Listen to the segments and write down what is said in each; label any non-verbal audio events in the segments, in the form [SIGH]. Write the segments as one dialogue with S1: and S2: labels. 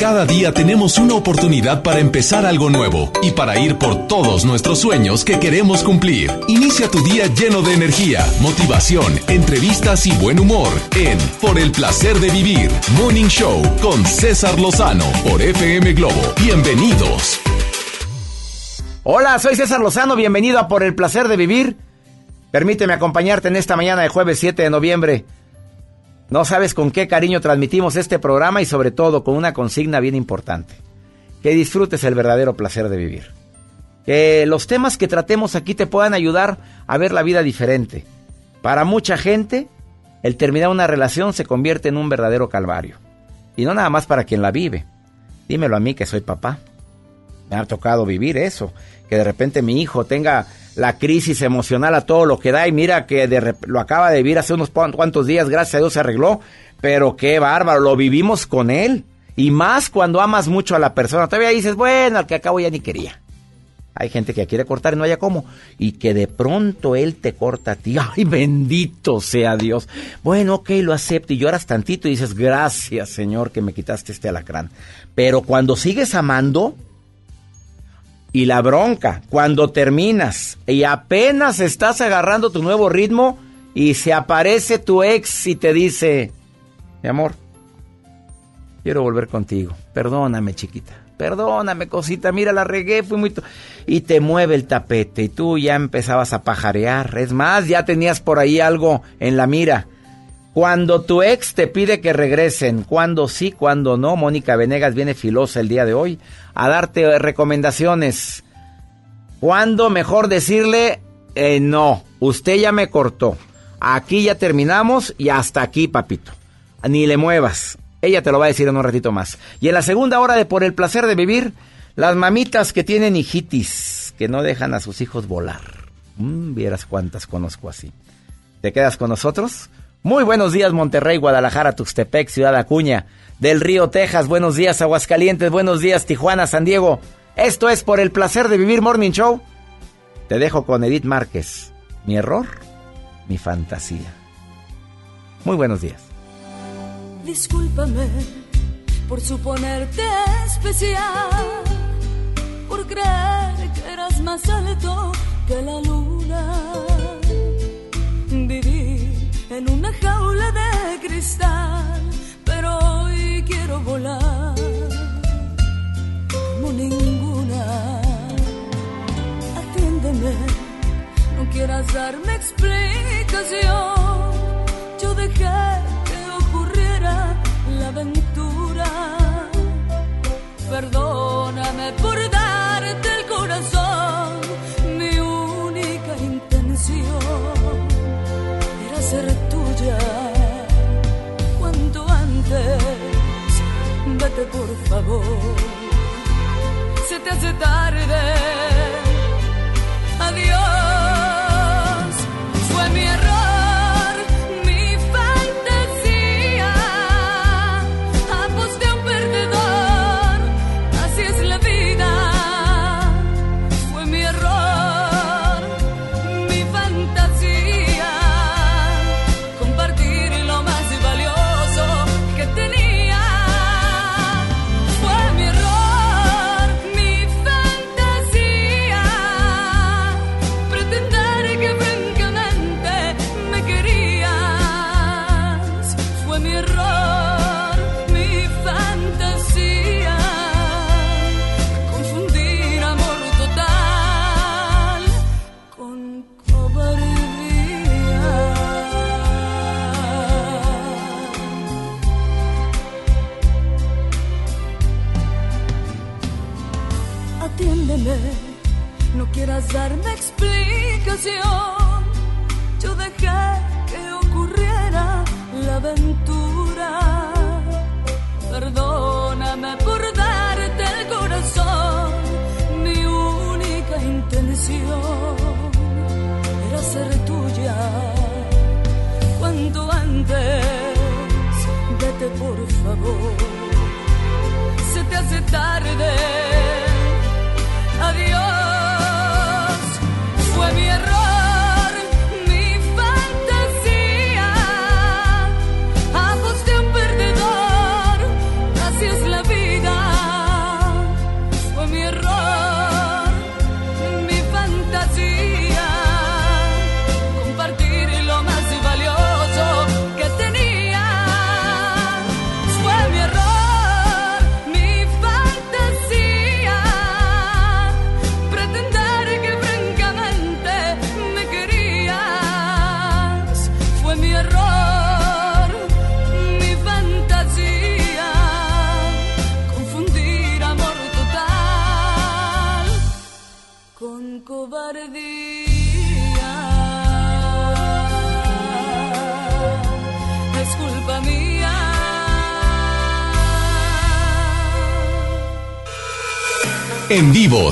S1: Cada día tenemos una oportunidad para empezar algo nuevo y para ir por todos nuestros sueños que queremos cumplir. Inicia tu día lleno de energía, motivación, entrevistas y buen humor en Por el placer de vivir, Morning Show con César Lozano por FM Globo. Bienvenidos.
S2: Hola, soy César Lozano, bienvenido a Por el placer de vivir. Permíteme acompañarte en esta mañana de jueves 7 de noviembre. No sabes con qué cariño transmitimos este programa y sobre todo con una consigna bien importante. Que disfrutes el verdadero placer de vivir. Que los temas que tratemos aquí te puedan ayudar a ver la vida diferente. Para mucha gente, el terminar una relación se convierte en un verdadero calvario. Y no nada más para quien la vive. Dímelo a mí que soy papá. Me ha tocado vivir eso. Que de repente mi hijo tenga la crisis emocional a todo lo que da y mira que lo acaba de vivir hace unos cuantos días, gracias a Dios se arregló, pero qué bárbaro, lo vivimos con él. Y más cuando amas mucho a la persona. Todavía dices, bueno, al que acabo ya ni quería. Hay gente que quiere cortar y no haya cómo. Y que de pronto él te corta a ti. [LAUGHS] ¡Ay, bendito sea Dios! Bueno, ok, lo acepto. Y lloras tantito y dices, gracias, Señor, que me quitaste este alacrán. Pero cuando sigues amando, y la bronca, cuando terminas y apenas estás agarrando tu nuevo ritmo y se aparece tu ex y te dice, mi amor, quiero volver contigo, perdóname chiquita, perdóname cosita, mira la regué, fui muy... Y te mueve el tapete y tú ya empezabas a pajarear, es más, ya tenías por ahí algo en la mira. Cuando tu ex te pide que regresen, cuando sí, cuando no, Mónica Venegas viene filosa el día de hoy a darte recomendaciones. ¿Cuándo mejor decirle eh, no? Usted ya me cortó. Aquí ya terminamos y hasta aquí, papito. Ni le muevas. Ella te lo va a decir en un ratito más. Y en la segunda hora de Por el placer de vivir, las mamitas que tienen hijitis, que no dejan a sus hijos volar. Mm, vieras cuántas conozco así. ¿Te quedas con nosotros? Muy buenos días Monterrey, Guadalajara, Tuxtepec, Ciudad Acuña, del Río Texas, buenos días Aguascalientes, buenos días Tijuana, San Diego. Esto es por el placer de vivir Morning Show. Te dejo con Edith Márquez. Mi error, mi fantasía. Muy buenos días.
S3: Discúlpame por suponerte especial, por creer que eras más alto que la luna. En una jaula de cristal, pero hoy quiero volar como ninguna. Atiéndeme, no quieras darme explicación. Yo dejé que ocurriera la aventura. Perdóname por darte el corazón, Por favor, se te hace tarde.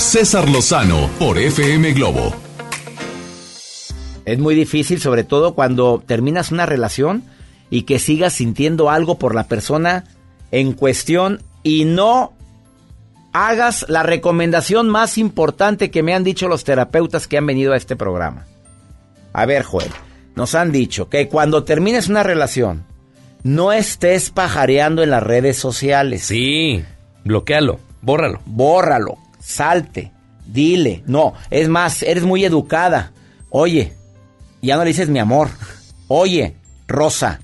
S1: César Lozano por FM Globo.
S2: Es muy difícil, sobre todo cuando terminas una relación y que sigas sintiendo algo por la persona en cuestión y no hagas la recomendación más importante que me han dicho los terapeutas que han venido a este programa. A ver, Joel, nos han dicho que cuando termines una relación, no estés pajareando en las redes sociales.
S4: Sí, bloquealo, bórralo.
S2: Bórralo, salte, dile. No, es más, eres muy educada. Oye, ya no le dices mi amor. Oye, Rosa,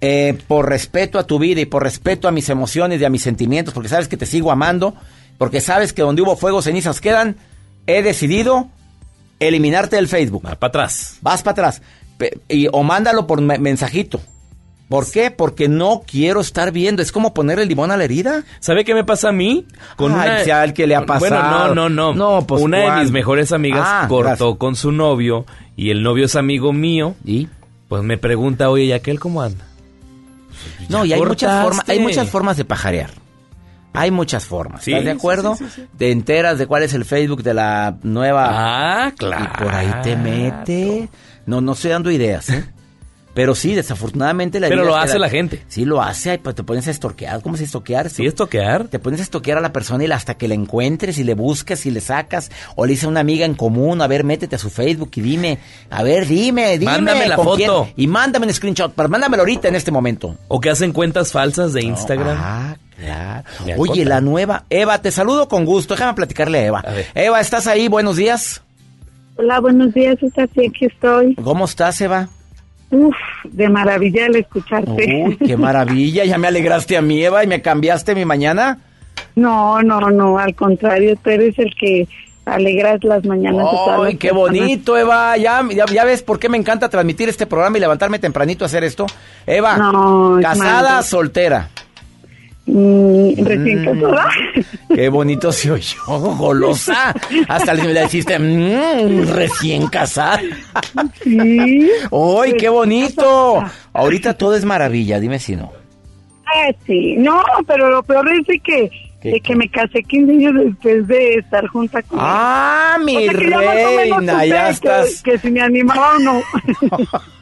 S2: eh, por respeto a tu vida y por respeto a mis emociones y a mis sentimientos, porque sabes que te sigo amando, porque sabes que donde hubo fuego, cenizas quedan, he decidido eliminarte del Facebook.
S4: Va para atrás.
S2: Vas para atrás. Y, o mándalo por me- mensajito. ¿Por qué? Porque no quiero estar viendo. Es como poner el limón a la herida.
S4: ¿Sabe qué me pasa a mí?
S2: Ay, si a él que le ha
S4: Bueno,
S2: pasado.
S4: no, no, no.
S2: No, pues,
S4: Una de mis mejores amigas
S2: Ah,
S4: cortó
S2: gracias.
S4: con su novio y el novio es amigo mío.
S2: ¿Y?
S4: Pues me pregunta, oye, ¿y aquel cómo anda?
S2: No, y hay muchas, formas, hay muchas formas de pajarear. Hay muchas formas.
S4: Sí,
S2: ¿Estás de acuerdo?
S4: sí, sí, sí.
S2: Te enteras de cuál es el Facebook de la nueva.
S4: Ah, claro.
S2: Y por ahí te mete. No, no estoy dando ideas, ¿eh? Pero sí, desafortunadamente la
S4: Pero
S2: vida
S4: lo hace la gente.
S2: Sí, lo hace. pues te pones a estorquear. ¿Cómo se estorquear?
S4: ¿Sí es toquear?
S2: Te pones a estoquear a la persona y hasta que la encuentres y le busques y le sacas. O le dices a una amiga en común, a ver, métete a su Facebook y dime, a ver, dime, dime.
S4: Mándame la
S2: ¿con
S4: foto.
S2: quién? Y mándame un screenshot, pero mándamelo ahorita en este momento.
S4: ¿O que hacen cuentas falsas de Instagram?
S2: Ah, claro. Oye, la nueva. Eva, te saludo con gusto. Déjame platicarle a Eva.
S4: A ver.
S2: Eva, ¿estás ahí? Buenos días.
S5: Hola, buenos días, está sí, aquí estoy.
S2: ¿Cómo estás, Eva?
S5: Uf, de maravilla el escucharte.
S2: Uy, qué maravilla. Ya me alegraste a mí, Eva, y me cambiaste mi mañana.
S5: No, no, no, al contrario, tú eres el que alegras las mañanas de todas
S2: Ay,
S5: las
S2: qué
S5: personas.
S2: bonito, Eva. Ya, ya, ya ves por qué me encanta transmitir este programa y levantarme tempranito a hacer esto. Eva,
S5: No,
S2: casada, soltera.
S5: Mm, recién casada.
S2: Qué bonito se oyó, golosa. Hasta le dijiste, "Mm, recién casada.
S5: sí.
S2: ¡Ay, qué bonito! Ahorita todo es maravilla, dime si no.
S5: Ah, sí. No, pero lo peor es de que,
S2: ¿Qué?
S5: de que me casé 15 años después de estar junta con él.
S2: ¡Ah, mi
S5: O sea, ya
S2: reina! Ya
S5: que-
S2: estás.
S5: Que, si me animaba o no. [LAUGHS]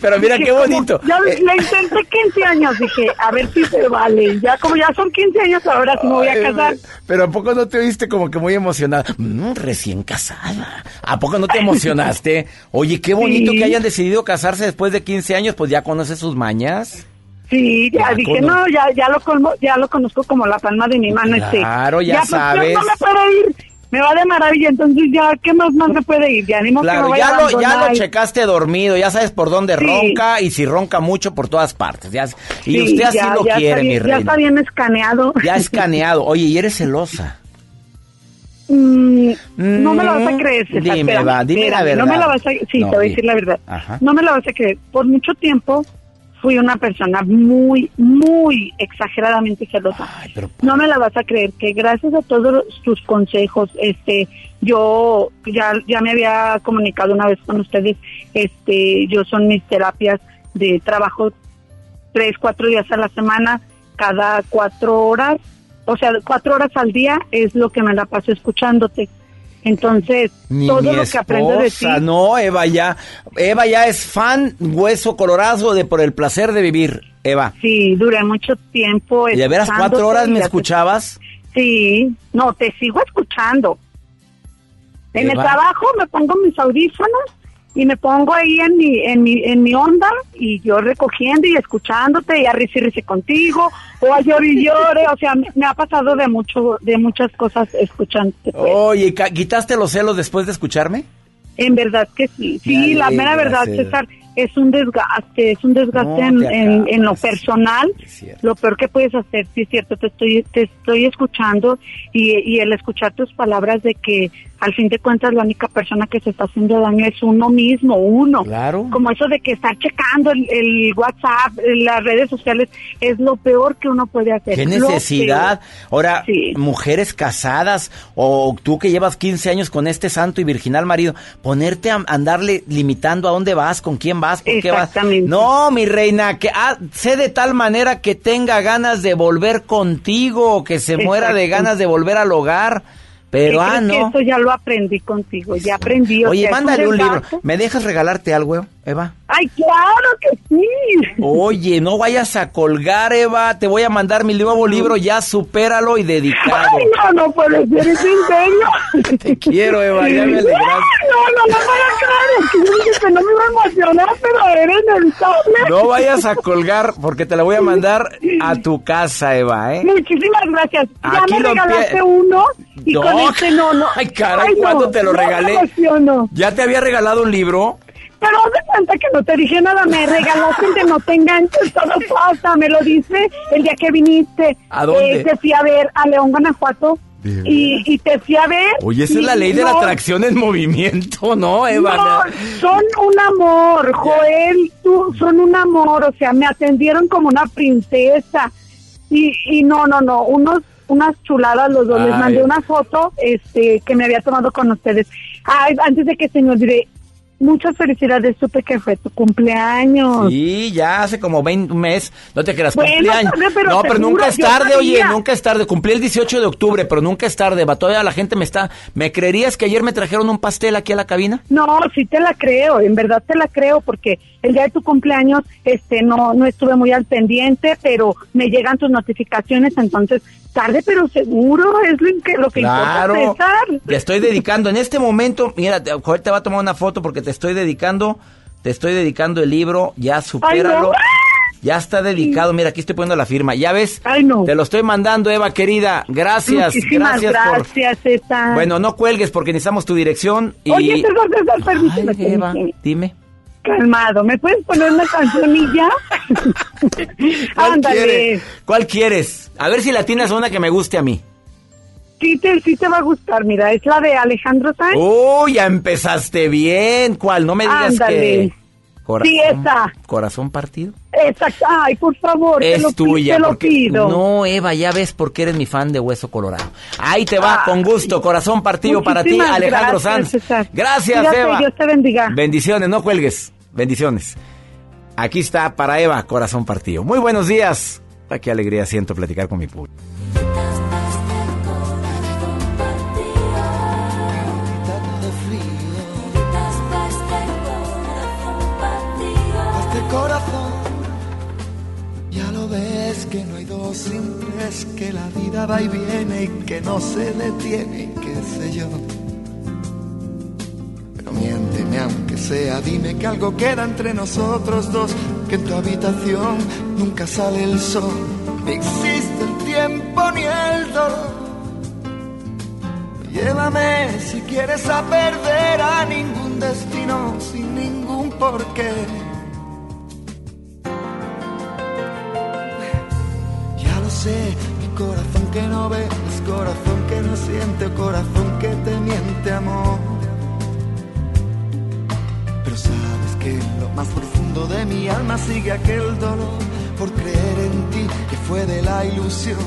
S2: Pero mira
S5: Dije,
S2: qué bonito.
S5: Ya
S2: Eh,
S5: le intenté 15 años, dije, a ver si se vale. Ya como ya son 15 años, ahora sí me voy a casar.
S2: Pero ¿a poco no te oíste como que muy emocionada? Mm, recién casada. ¿A poco no te [LAUGHS] emocionaste? Oye, qué bonito
S5: Sí.
S2: que hayan decidido casarse después de 15 años, pues ya conoces sus mañas.
S5: Sí, ya
S2: Ya
S5: dije, no, ya, ya, lo conozco, ya lo conozco como la palma de mi mano. este.
S2: Claro, ya
S5: pues,
S2: sabes.
S5: no me puedo ir, me va de maravilla, entonces ya, ¿qué más más me puede ir? Ya, ni modo que me
S2: Claro,
S5: vaya
S2: ya
S5: a
S2: lo, ya lo checaste dormido, ya sabes por dónde
S5: Sí.
S2: ronca y si ronca mucho por todas partes. Ya, y
S5: Sí,
S2: usted así
S5: ya-
S2: lo
S5: ya
S2: quiere, mi
S5: bien, Ya
S2: reina.
S5: está bien escaneado.
S2: Ya [LAUGHS] escaneado. Oye, y eres celosa.
S5: Mm, no me la vas a
S2: Mm,
S5: creer, César,
S2: dime, va, dime la
S5: espérame, No me
S2: verdad.
S5: la vas a Sí,
S2: No,
S5: te voy a decir la verdad.
S2: Ajá.
S5: No me la vas a creer. Por mucho tiempo fui una persona muy, muy exageradamente celosa.
S2: Ay, pero
S5: No me la vas a creer que gracias a todos tus consejos, este, yo ya ya me había comunicado una vez con ustedes, este, yo son mis terapias de trabajo tres, cuatro días a la semana, cada cuatro horas, o sea, cuatro horas al día es lo que me la paso escuchándote. Entonces,
S2: Ni
S5: todo
S2: mi
S5: lo que aprendo de ti,
S2: No, Eva ya. Eva ya es fan hueso colorado de por el placer de vivir. Eva.
S5: sí, duré mucho tiempo.
S2: ¿Y de veras cuatro horas me escuchabas?
S5: Sí, no, te sigo escuchando. En el trabajo me pongo mis audífonos y me pongo ahí en mi, en mi, en mi onda y yo recogiendo y escuchándote y a risa y risa contigo o a llorar y llore, o sea, me, ha pasado de mucho, de muchas cosas escuchándote. pues.
S2: Oye, ¿ca- ¿quitaste los celos después de escucharme?
S5: En verdad que sí, sí, la mera verdad,
S2: César.
S5: César, es un desgaste, es un desgaste
S2: No,
S5: en, en, en lo personal. Lo peor que puedes hacer, sí es cierto, te estoy, te estoy escuchando y, y el escuchar tus palabras de que al fin de cuentas la única persona que se está haciendo daño es uno mismo, uno.
S2: Claro.
S5: Como eso de que estar checando el, el WhatsApp, las redes sociales, es lo peor que uno puede hacer.
S2: ¿Qué necesidad? Ahora,
S5: Sí.
S2: mujeres casadas o tú que llevas 15 años con este santo y virginal marido, ponerte a andarle limitando a dónde vas, con quién vas, por qué vas.
S5: Exactamente.
S2: No, mi reina, que ah, sé de tal manera que tenga ganas de volver contigo, que se muera de ganas de volver al hogar.
S5: ¿Qué
S2: Pero, ah, no.
S5: Eso ya lo aprendí contigo, ya aprendí. o
S2: Oye,
S5: sea, es
S2: mándale un libro.
S5: desgaste.
S2: ¿Me dejas regalarte algo, Eva?
S5: Ay, claro que sí.
S2: Oye, no vayas a colgar, Eva. Te voy a mandar mi nuevo libro, ya supéralo y dedicado.
S5: Ay, no, no puede ser, ¿es en serio?
S2: Te quiero, Eva, ya me alegraste.
S5: No, no, no voy a creer, no me iba a emocionar, pero eres inevitable.
S2: No vayas a colgar porque te la voy a mandar a tu casa, Eva, ¿eh?
S5: Muchísimas gracias. Ya
S2: Aquí
S5: me regalaste
S2: empie-
S5: uno y
S2: No.
S5: con este no, no.
S2: Ay, caray,
S5: Ay, no,
S2: ¿cuándo te lo
S5: no
S2: regalé? ¿Ya te había regalado un libro?
S5: Pero haz de cuenta que no te dije nada, me regalaste de no te enganches, todo pasa, me lo dice el día que viniste.
S2: ¿A dónde?
S5: Eh, te fui a ver a León, Guanajuato. Y, y te fui a ver.
S2: Oye, esa es la ley de la atracción en movimiento, [LAUGHS] ¿no, Eva?
S5: No, son un amor, Joel, tú, son un amor, o sea, me atendieron como una princesa. Y, y no, no, no, unos unas chuladas los dos. Les mandé una foto este que me había tomado con ustedes. Ay, antes de que se me olvide, muchas felicidades, supe que fue tu cumpleaños.
S2: Sí, ya hace como 20 un mes. No te creas,
S5: Bueno,
S2: cumpleaños.
S5: tarde, pero
S2: no, pero nunca es tarde, oye, nunca es tarde. Cumplí el 18 de octubre, pero nunca es tarde. Va, todavía la gente me está. ¿Me creerías que ayer me trajeron un pastel aquí a la cabina?
S5: No, sí te la creo, en verdad te la creo, porque el día de tu cumpleaños, este, no, no estuve muy al pendiente, pero me llegan tus notificaciones, entonces, tarde pero seguro, es lo que, lo que
S2: Claro.
S5: importa.
S2: Te estoy dedicando en este momento. Mira, te- va a tomar una foto porque te estoy dedicando. Te estoy dedicando el libro. Ya supéralo.
S5: Ay, no.
S2: Ya está dedicado. Mira, aquí estoy poniendo la firma. ¿Ya ves?
S5: Ay, no.
S2: Te lo estoy mandando, Eva, querida. Gracias.
S5: Muchísimas
S2: gracias, por.
S5: gracias, César.
S2: Bueno, no cuelgues porque necesitamos tu dirección. Y...
S5: Oye, César, César,
S2: Ay,
S5: permíteme.
S2: Eva, dime.
S5: Calmado, ¿me puedes poner una canción y ya? [LAUGHS]
S2: ¿Cuál
S5: Ándale.
S2: quieres? ¿Cuál quieres? A ver si la tienes una que me guste a mí.
S5: Sí te, sí te va a gustar, mira, es la de Alejandro Sanz.
S2: Uy, ya empezaste bien. ¿Cuál? No me digas
S5: Ándale.
S2: que.
S5: Sí, esa.
S2: Corazón partido.
S5: Exacto, ay, por favor, te
S2: Es
S5: lo,
S2: tuya.
S5: te lo pido.
S2: No, Eva, ya ves por qué eres mi fan de Hueso Colorado. Ahí te va, con gusto. Corazón partido para ti, Alejandro
S5: gracias,
S2: Sanz.
S5: César.
S2: Gracias, Eva.
S5: Dios te bendiga.
S2: Bendiciones, no cuelgues. Bendiciones. Aquí está para Eva, Corazón partido. Muy buenos días. Qué alegría siento platicar con mi público.
S6: Dos sin tres, que la vida va y viene y que no se detiene, qué sé yo. Pero miénteme aunque sea, dime que algo queda entre nosotros dos, que en tu habitación nunca sale el sol, ni existe el tiempo ni el dolor. Llévame si quieres a perder a ningún destino sin ningún porqué. Sé, mi corazón que no ve, es corazón que no siente, corazón que te miente, amor. Pero sabes que en lo más profundo de mi alma sigue aquel dolor por creer en ti que fue de la ilusión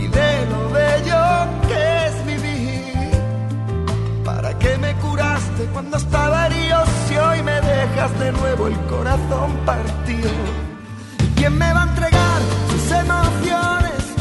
S6: y de lo bello que es vivir. ¿Para qué me curaste cuando estaba herido si hoy me dejas de nuevo el corazón partido? ¿Quién me va a entregar sus emociones?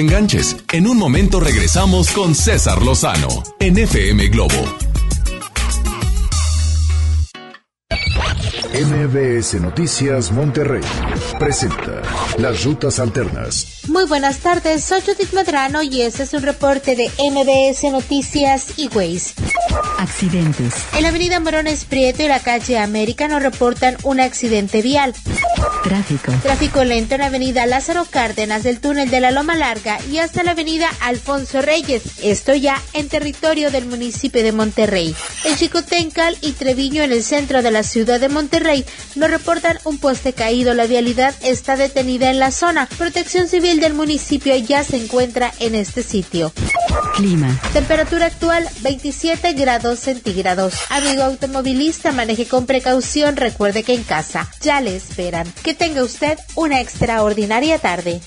S6: te
S1: enganches. En un momento regresamos con César Lozano en FM Globo.
S7: MBS Noticias Monterrey presenta Las Rutas Alternas.
S8: Muy buenas tardes, soy Judith Medrano y este es un reporte de MBS Noticias y Ways.
S9: Accidentes.
S8: En la avenida Morones Prieto y la calle América nos reportan un accidente vial.
S9: Tráfico.
S8: Tráfico lento en la avenida Lázaro Cárdenas del túnel de la Loma Larga y hasta la avenida Alfonso Reyes, esto ya en territorio del municipio de Monterrey. En Chicotencal y Treviño en el centro de la ciudad de Monterrey nos reportan un poste caído, la vialidad está detenida en la zona. Protección Civil del municipio ya se encuentra en este sitio.
S9: Clima.
S8: Temperatura actual 27 grados centígrados. Amigo automovilista, maneje con precaución. Recuerde que en casa ya le esperan. Que tenga usted una extraordinaria tarde.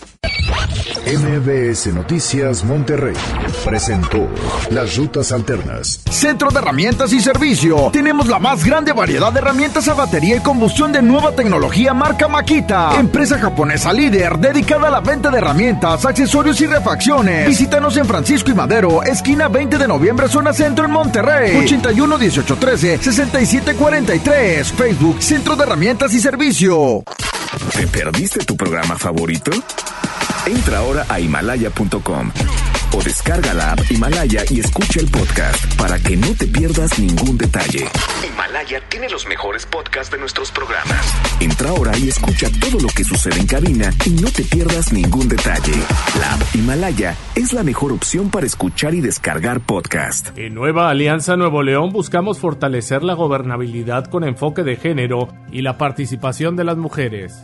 S7: MBS Noticias Monterrey presentó Las Rutas Alternas.
S10: Centro de Herramientas y Servicio. Tenemos la más grande variedad de herramientas a batería y combustión de nueva tecnología marca Makita. Empresa japonesa líder dedicada a la venta de herramientas, accesorios y refacciones. Visítanos en Francisco y Madero, esquina 20 de noviembre, zona centro en Monterrey. 81 18 13 67 43. Facebook Centro de Herramientas y Servicio.
S11: ¿Te perdiste tu programa favorito? Entra ahora a himalaya.com o descarga la app Himalaya y escucha el podcast para que no te pierdas ningún detalle. Himalaya tiene los mejores podcasts de nuestros programas. Entra ahora y escucha todo lo que sucede en cabina y no te pierdas ningún detalle. La app Himalaya es la mejor opción para escuchar y descargar podcast.
S12: En Nueva Alianza Nuevo León buscamos fortalecer la gobernabilidad con enfoque de género y la participación de las mujeres.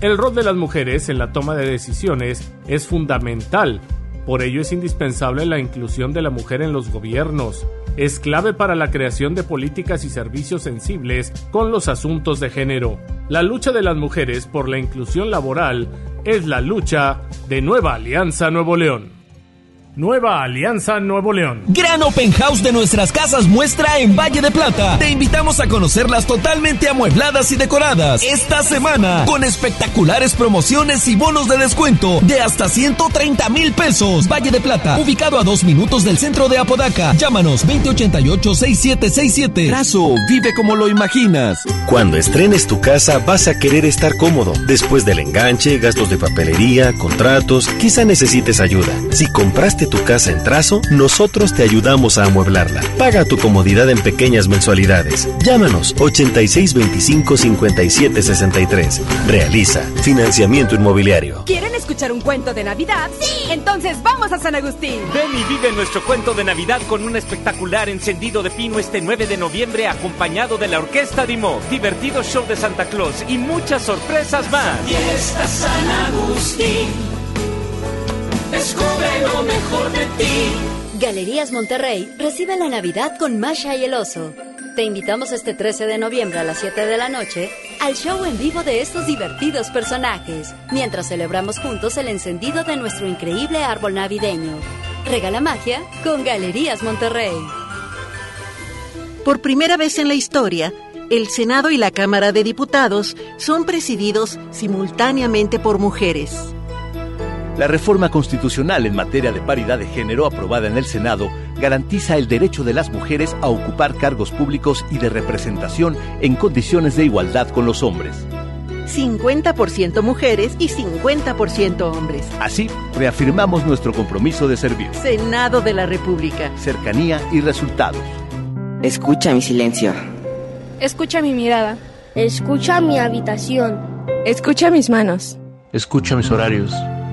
S12: El rol de las mujeres en la toma de decisiones es fundamental, por ello es indispensable la inclusión de la mujer en los gobiernos. Es clave para la creación de políticas y servicios sensibles con los asuntos de género. La lucha de las mujeres por la inclusión laboral es la lucha de Nueva Alianza Nuevo León. Nueva Alianza Nuevo León.
S13: Gran Open House de nuestras casas muestra en Valle de Plata. Te invitamos a conocerlas totalmente amuebladas y decoradas esta semana con espectaculares promociones y bonos de descuento de hasta 130 mil pesos. Valle de Plata, ubicado a dos minutos del centro de Apodaca. Llámanos 2088-6767.
S14: Trazo, vive como lo imaginas. Cuando estrenes tu casa vas a querer estar cómodo. Después del enganche, gastos de papelería, contratos, quizá necesites ayuda. Si compraste tu casa en trazo, nosotros te ayudamos a amueblarla. Paga tu comodidad en pequeñas mensualidades. Llámanos 8625-5763. Realiza financiamiento inmobiliario.
S15: ¿Quieren escuchar un cuento de Navidad? Sí. Entonces vamos a San Agustín.
S16: Ven y vive nuestro cuento de Navidad con un espectacular encendido de pino este 9 de noviembre acompañado de la Orquesta Dimo, divertido show de Santa Claus y muchas sorpresas más.
S17: Fiesta San Agustín, descubre lo mejor de ti.
S18: Galerías Monterrey recibe la Navidad con Masha y el Oso. Te invitamos este 13 de noviembre a las 7 de la noche al show en vivo de estos divertidos personajes, mientras celebramos juntos el encendido de nuestro increíble árbol navideño. Regala magia con Galerías Monterrey.
S19: Por primera vez en la historia, el Senado y la Cámara de Diputados son presididos simultáneamente por mujeres.
S20: La reforma constitucional en materia de paridad de género aprobada en el Senado garantiza el derecho de las mujeres a ocupar cargos públicos y de representación en condiciones de igualdad con los hombres.
S19: 50% mujeres y 50% hombres.
S20: Así, reafirmamos nuestro compromiso de servir.
S19: Senado de la República.
S20: Cercanía y resultados.
S21: Escucha mi silencio.
S22: Escucha mi mirada.
S23: Escucha mi habitación.
S22: Escucha mis manos.
S24: Escucha mis horarios.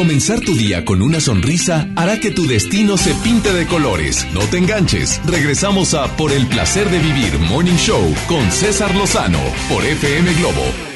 S25: Comenzar tu día con una sonrisa hará que tu destino se pinte de colores. No te enganches. Regresamos a Por el placer de vivir Morning Show con César Lozano por FM Globo.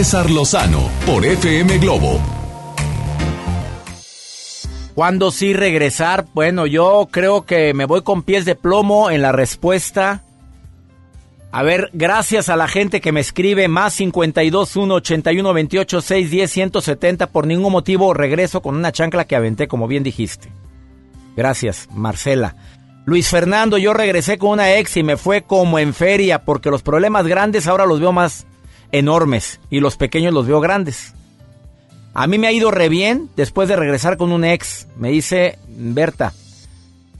S1: César Lozano por FM Globo.
S2: ¿Cuándo sí regresar? Bueno, yo creo que me voy con pies de plomo en la respuesta. A ver, gracias a la gente que me escribe más 52 1 81 28 6 10 170. Por ningún motivo regreso con una chancla que aventé, como bien dijiste. Gracias, Marcela. Luis Fernando, yo regresé con una ex y me fue como en feria porque los problemas grandes ahora los veo más enormes y los pequeños los veo grandes. A mí me ha ido re bien después de regresar con un ex. Me dice Berta.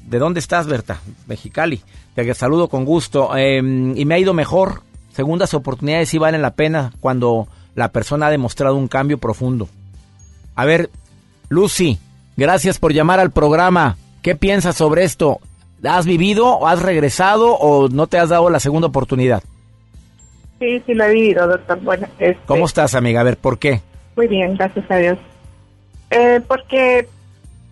S2: ¿De dónde estás, Berta? Mexicali. Te saludo con gusto. Em, y me ha ido mejor. Segundas oportunidades sí valen la pena cuando la persona ha demostrado un cambio profundo. A ver, Lucy, gracias por llamar al programa. ¿Qué piensas sobre esto? ¿Has vivido, has regresado o no te has dado la segunda oportunidad?
S26: Sí, sí lo he vivido, doctor. Bueno, este,
S2: ¿Cómo estás, amiga? A ver, ¿por qué?
S26: Muy bien, gracias a Dios. Eh, porque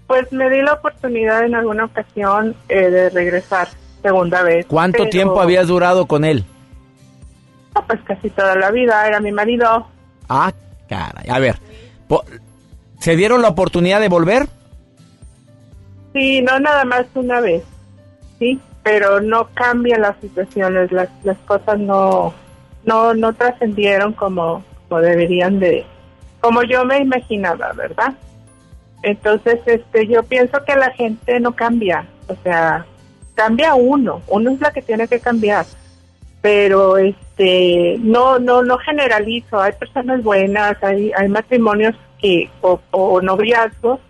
S26: pues me di la oportunidad en alguna ocasión eh, de regresar segunda vez.
S2: ¿Cuánto
S26: pero-
S2: tiempo habías durado con él?
S26: No, pues casi toda la vida, era mi marido.
S2: Ah, caray. A ver, ¿se dieron la oportunidad de volver?
S26: Sí, no nada más una vez, sí, pero no cambian las situaciones, las, las cosas no no no trascendieron como, como deberían de, como yo me imaginaba, ¿verdad? Entonces, este, yo pienso que la gente no cambia, o sea, cambia uno, uno es la que tiene que cambiar, pero este, no no no generalizo, hay personas buenas, hay hay matrimonios que o, o noviazgos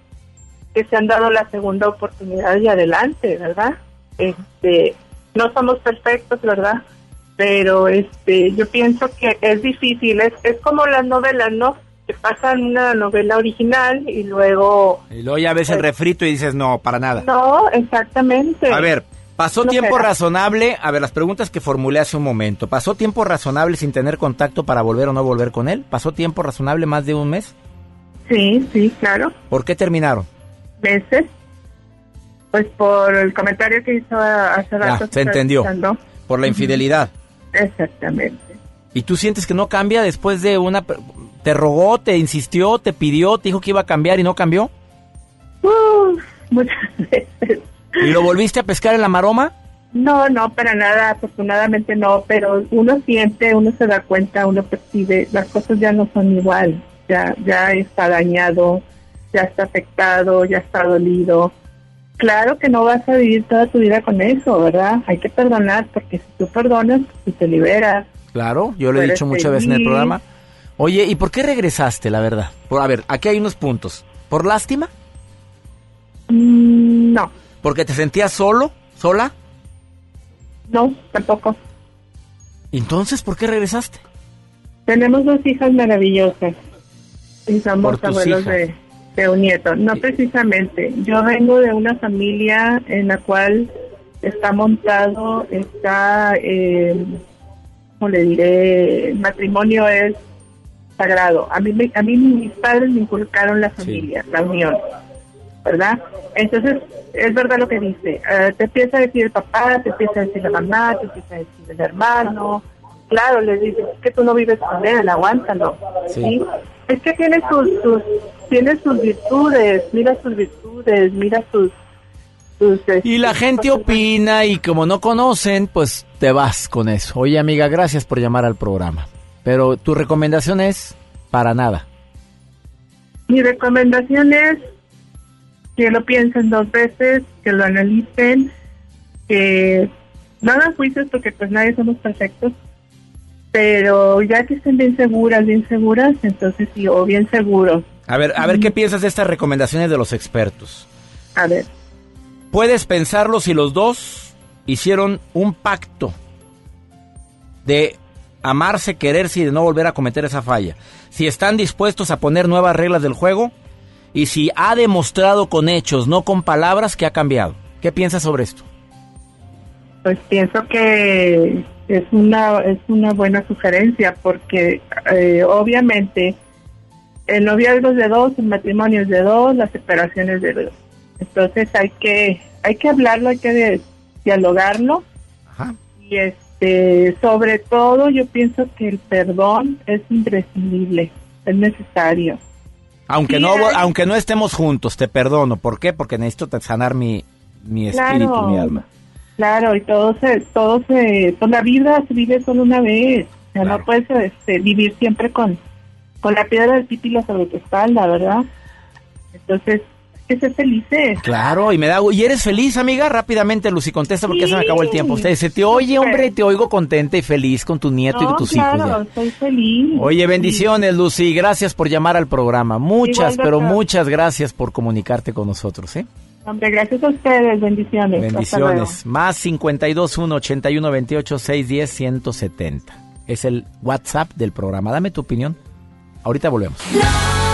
S26: que se han dado la segunda oportunidad y adelante, ¿verdad? Este, no somos perfectos, ¿verdad? Pero este, yo pienso que es difícil, es, es como las novelas, ¿no? Que pasan una novela original y luego...
S2: Y luego ya ves el refrito y dices, no, para nada.
S26: No, exactamente.
S2: A ver, ¿pasó
S26: No
S2: tiempo
S26: será.
S2: razonable? A ver, las preguntas que formulé hace un momento. ¿Pasó tiempo razonable sin tener contacto para volver o no volver con él? ¿Pasó tiempo razonable más de un mes?
S26: Sí, sí, claro.
S2: ¿Por qué terminaron?
S26: Meses. Pues por el comentario que hizo hace
S2: Ya,
S26: rato. que
S2: se entendió. Por la infidelidad.
S26: Exactamente.
S2: ¿Y tú sientes que no cambia después de una... ¿Te rogó, te insistió, te pidió, te dijo que iba a cambiar y no cambió?
S26: Uf, muchas [LAUGHS] veces.
S2: ¿Y lo volviste a pescar en la maroma?
S26: No, no, para nada, afortunadamente no, pero uno siente, uno se da cuenta, uno percibe, las cosas ya no son igual, ya, ya está dañado, ya está afectado, ya está dolido. Claro que no vas a vivir toda tu vida con eso, ¿verdad? Hay que perdonar, porque si tú perdonas, tú te liberas.
S2: Claro, yo lo he dicho muchas veces en el programa. Oye, ¿y por qué regresaste, la verdad? Por, a ver, aquí hay unos puntos. ¿Por lástima?
S26: Mm, no,
S2: ¿Porque te sentías solo? ¿Sola?
S26: no, tampoco.
S2: Entonces, ¿por qué regresaste?
S26: Tenemos dos hijas maravillosas y somos abuelos
S2: hijas.
S26: de, un nieto. No precisamente. Yo vengo de una familia en la cual está montado, está, eh, ¿cómo le diré? El matrimonio es sagrado. A mí, me- a mí mis padres me inculcaron la familia, la unión, ¿verdad? Entonces, es verdad lo que dice. eh, te empieza a decir el papá, te empieza a decir la mamá, te empieza a decir el hermano. Claro, le dices, es que tú no vives con él, aguántalo.
S2: Sí.
S26: ¿sí? Es que tiene sus, sus, tiene sus virtudes, mira sus virtudes, mira sus... sus
S2: Y la
S26: este,
S2: gente opina y como no conocen, pues te vas con eso. Oye, amiga, gracias por llamar al programa. Pero tu recomendación es para nada.
S26: Mi recomendación es que lo piensen dos veces, que lo analicen, que no hagan juicios porque pues nadie somos perfectos, pero ya que estén bien seguras, bien seguras, entonces sí, o bien seguros.
S2: A ver, a ver qué piensas de estas recomendaciones de los expertos.
S26: A ver,
S2: Puedes pensarlo si los dos hicieron un pacto de amarse, quererse y de no volver a cometer esa falla. Si están dispuestos a poner nuevas reglas del juego y si ha demostrado con hechos, no con palabras, que ha cambiado. ¿Qué piensas sobre esto?
S26: pues pienso que es una es una buena sugerencia porque eh, obviamente el noviazgo es de dos, el matrimonio es de dos, la separación es de dos. Entonces hay que hay que hablarlo, hay que de- dialogarlo y este, sobre todo yo pienso que el perdón es imprescindible, es necesario.
S2: Aunque
S26: Sí,
S2: no
S26: hay-
S2: aunque no estemos juntos, te perdono. ¿Por qué? Porque necesito sanar mi, mi espíritu,
S26: Claro.
S2: mi alma.
S26: Claro, y todo se, todo se, pues la vida se vive solo una vez. O sea, no puedes este, vivir siempre con, con la piedra del pípila sobre tu espalda, ¿verdad? Entonces, hay que ser felices.
S2: Claro, y me da y eres feliz, amiga, rápidamente Lucy contesta porque ya se me acabó el tiempo. Usted se te oye, hombre, te oigo contenta y feliz con tu nieto y
S26: No,
S2: con tus
S26: claro,
S2: hijos. ya.
S26: estoy feliz.
S2: Oye, bendiciones, Lucy, gracias por llamar al programa. Muchas,
S26: Igual,
S2: pero muchas gracias por comunicarte con nosotros, ¿eh?
S26: Hombre, gracias a ustedes, bendiciones.
S2: Bendiciones. Más 52 1 81 28 610 170. Es el WhatsApp del programa. Dame tu opinión. Ahorita volvemos.
S27: ¿Qué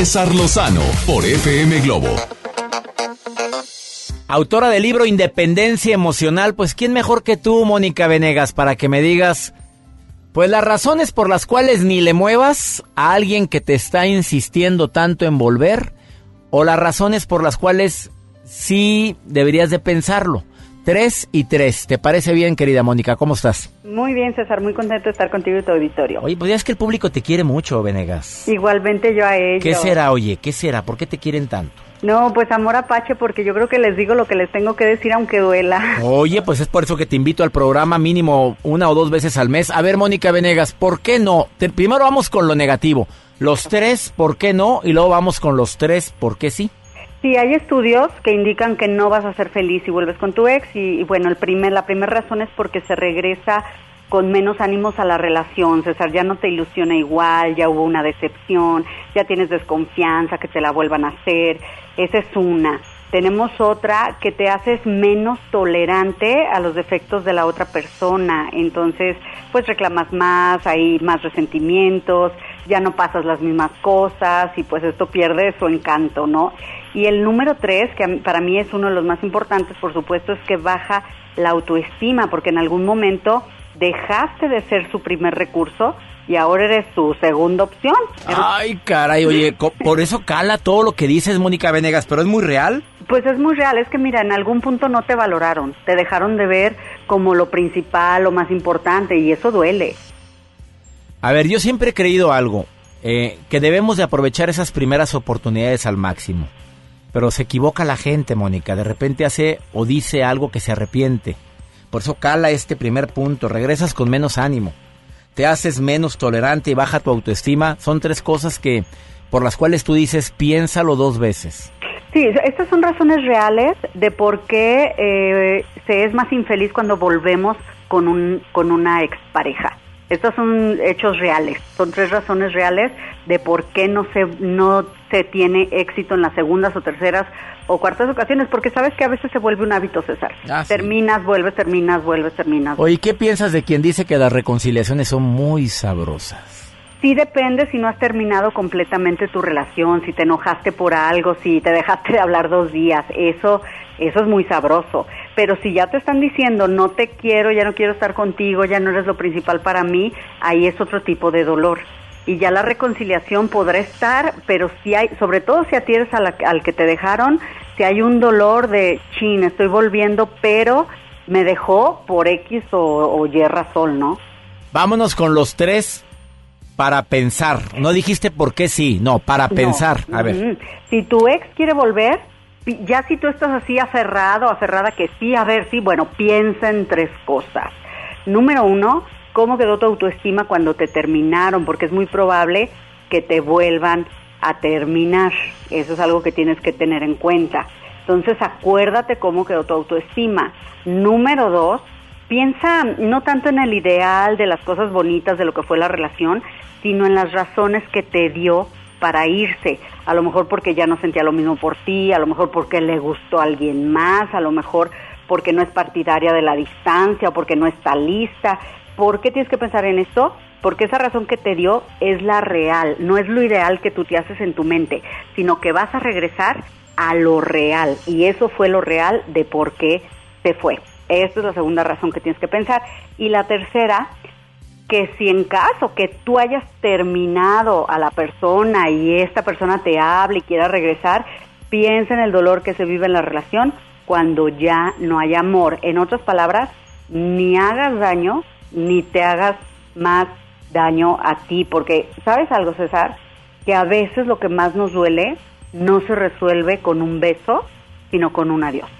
S1: César Lozano por FM Globo.
S2: Autora del libro Independencia Emocional, pues ¿quién mejor que tú, Mónica Venegas, para que me digas, pues las razones por las cuales ni le muevas a alguien que te está insistiendo tanto en volver, o las razones por las cuales sí deberías de pensarlo. Tres y tres. ¿Te parece bien, querida Mónica? ¿Cómo estás?
S28: Muy bien, César, muy contento de estar contigo y tu auditorio.
S2: Oye, pues ya es que el público te quiere mucho, Venegas.
S28: Igualmente yo a ellos.
S2: ¿Qué será, oye? ¿Qué será? ¿Por qué te quieren tanto?
S28: No, pues amor apache, porque yo creo que les digo lo que les tengo que decir aunque duela.
S2: Oye, pues es por eso que te invito al programa mínimo una o dos veces al mes. A ver, Mónica Venegas, ¿por qué no? Te- primero vamos con lo negativo. Los tres, ¿por qué no? Y luego vamos con los tres, ¿por qué sí?
S28: Sí, hay estudios que indican que no vas a ser feliz si vuelves con tu ex y, bueno, el primer, la primera razón es porque se regresa con menos ánimos a la relación, César, ya no te ilusiona igual, ya hubo una decepción, ya tienes desconfianza que te la vuelvan a hacer, esa es una. Tenemos otra que te haces menos tolerante a los defectos de la otra persona, entonces pues reclamas más, hay más resentimientos, ya no pasas las mismas cosas y pues esto pierde su encanto, ¿no? Y el número tres, que para mí es uno de los más importantes, por supuesto, es que baja la autoestima, porque en algún momento dejaste de ser su primer recurso y ahora eres su segunda opción.
S2: Ay, caray, oye, por eso cala todo lo que dices, Mónica Venegas, pero es muy real.
S28: Pues es muy real, es que mira, en algún punto no te valoraron, te dejaron de ver como lo principal, lo más importante, y eso duele.
S2: A ver, yo siempre he creído algo, eh, que debemos de aprovechar esas primeras oportunidades al máximo. Pero se equivoca la gente, Mónica. De repente hace o dice algo que se arrepiente. Por eso cala este primer punto. Regresas con menos ánimo. Te haces menos tolerante y baja tu autoestima. Son tres cosas que por las cuales tú dices piénsalo dos veces.
S28: Sí, estas son razones reales de por qué eh, se es más infeliz cuando volvemos con, un, con una expareja. Estos son hechos reales, son tres razones reales de por qué no se, no se tiene éxito en las segundas o terceras o cuartas ocasiones, porque sabes que a veces se vuelve un hábito, César.
S2: Ah, sí.
S28: Terminas, vuelves, terminas, vuelves, terminas.
S2: Oye, ¿qué piensas de quien dice que las reconciliaciones son muy sabrosas?
S28: Sí depende si no has terminado completamente tu relación, si te enojaste por algo, si te dejaste de hablar dos días, eso, eso es muy sabroso. Pero si ya te están diciendo no te quiero, ya no quiero estar contigo, ya no eres lo principal para mí, ahí es otro tipo de dolor. Y ya la reconciliación podrá estar, pero si hay, sobre todo si atieres a la- al que te dejaron, si hay un dolor de chin, estoy volviendo, pero me dejó por X o, o Y razón, ¿no?
S2: Vámonos con los tres para pensar. No dijiste por qué sí, no, para
S28: No.
S2: pensar. A ver.
S28: Si tu ex quiere volver, ya si tú estás así aferrado, aferrada que sí, a ver, sí, bueno, piensa en tres cosas. Número uno, ¿cómo quedó tu autoestima cuando te terminaron? Porque es muy probable que te vuelvan a terminar. Eso es algo que tienes que tener en cuenta. Entonces, acuérdate cómo quedó tu autoestima. Número dos, piensa no tanto en el ideal de las cosas bonitas de lo que fue la relación, sino en las razones que te dio para irse. A lo mejor porque ya no sentía lo mismo por ti, a lo mejor porque le gustó a alguien más, a lo mejor porque no es partidaria de la distancia porque no está lista. ¿Por qué tienes que pensar en esto? Porque esa razón que te dio es la real, no es lo ideal que tú te haces en tu mente, sino que vas a regresar a lo real. Y eso fue lo real de por qué se fue. Esta es la segunda razón que tienes que pensar. Y la tercera, que si en caso que tú hayas terminado a la persona y esta persona te hable y quiera regresar, piensa en el dolor que se vive en la relación cuando ya no hay amor. En otras palabras, ni hagas daño ni te hagas más daño a ti, porque ¿sabes algo, César? Que a veces lo que más nos duele no se resuelve con un beso, sino con un adiós.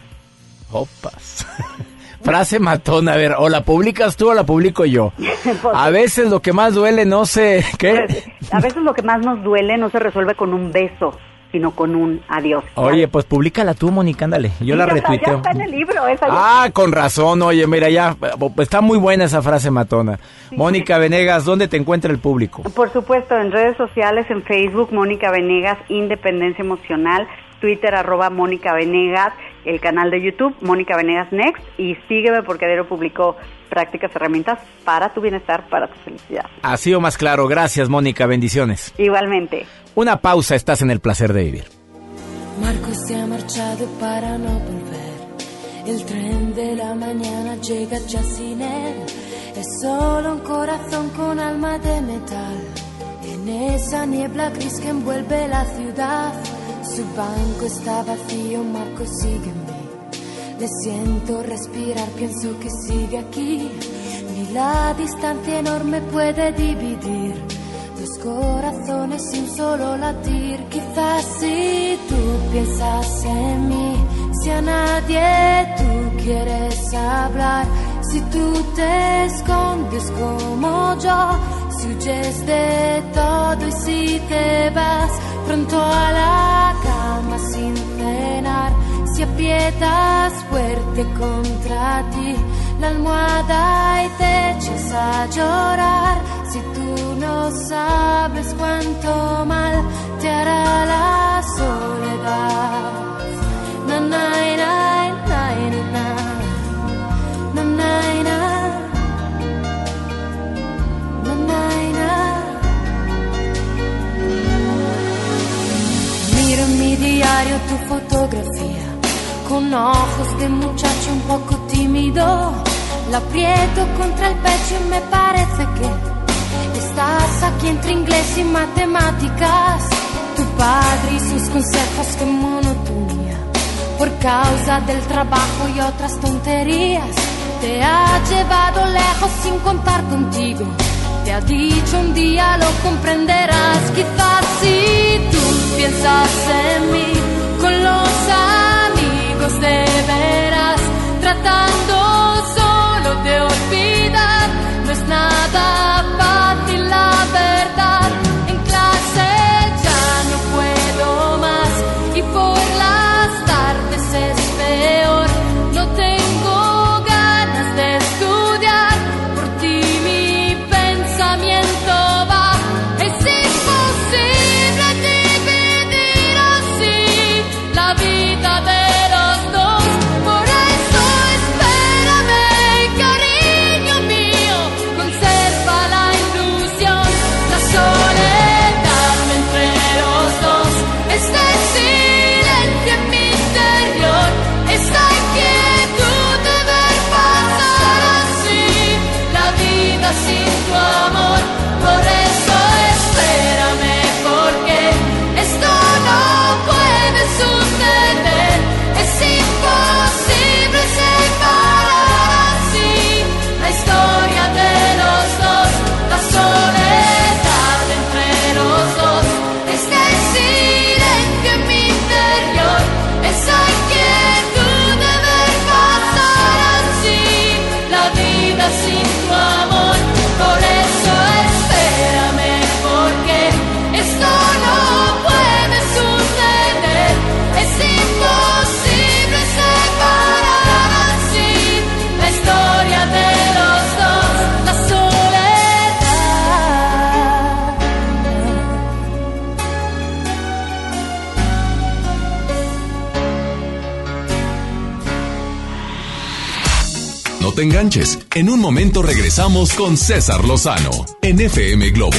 S2: Opas. [LAUGHS] Frase matona, a ver, o la publicas tú o la publico yo. [LAUGHS] A veces lo que más duele, no sé, ¿qué?
S28: A veces lo que más nos duele no se resuelve con un beso, sino con un adiós.
S2: Oye, pues públicala tú, Mónica, ándale. Yo la retuiteo.
S28: Ya está en el libro, esa ya-
S2: Ah, con razón, oye, mira, ya, está muy buena esa frase matona. Mónica Venegas, ¿dónde te encuentra el público?
S28: Por supuesto, en redes sociales, en Facebook, Mónica Venegas, Independencia Emocional, Twitter, arroba Mónica Venegas, el canal de YouTube, Mónica Venegas Next, y sígueme porque Adero publicó prácticas, herramientas para tu bienestar, para tu felicidad.
S2: Ha sido más claro. Gracias, Mónica. Bendiciones.
S28: Igualmente.
S2: Una pausa. Estás en el placer de vivir.
S25: Marco se ha marchado para no volver. El tren de la mañana llega ya sin él. Es solo un corazón con alma de metal. En esa niebla gris que envuelve la ciudad. Su banco está vacío, Marco mí. Le siento respirar, pienso que sigue aquí. Ni la distancia enorme puede dividir dos corazones sin solo latir. Quizás si tú piensas en mí, si a nadie tú quieres hablar, si tú te escondes como yo, si huyes de todo y si te vas pronto a la cama sin cenar, si aprietas fuerte contra ti la almohada y te echas a llorar, si tú no sabes cuánto mal te hará la soledad. Tu fotografía con ojos de muchacho un poco tímido. La aprieto contra el pecho y me parece que estás aquí entre inglés y matemáticas. Tu padre y sus consejos, que monotonía. Por causa del trabajo y otras tonterías, te ha llevado lejos sin contar contigo. Te ha dicho un día lo comprenderás, quizás si tú piensas en mí con los amigos de veras, tratando solo de olvidar, no es nada
S1: enganches. En un momento regresamos con César Lozano en FM Globo.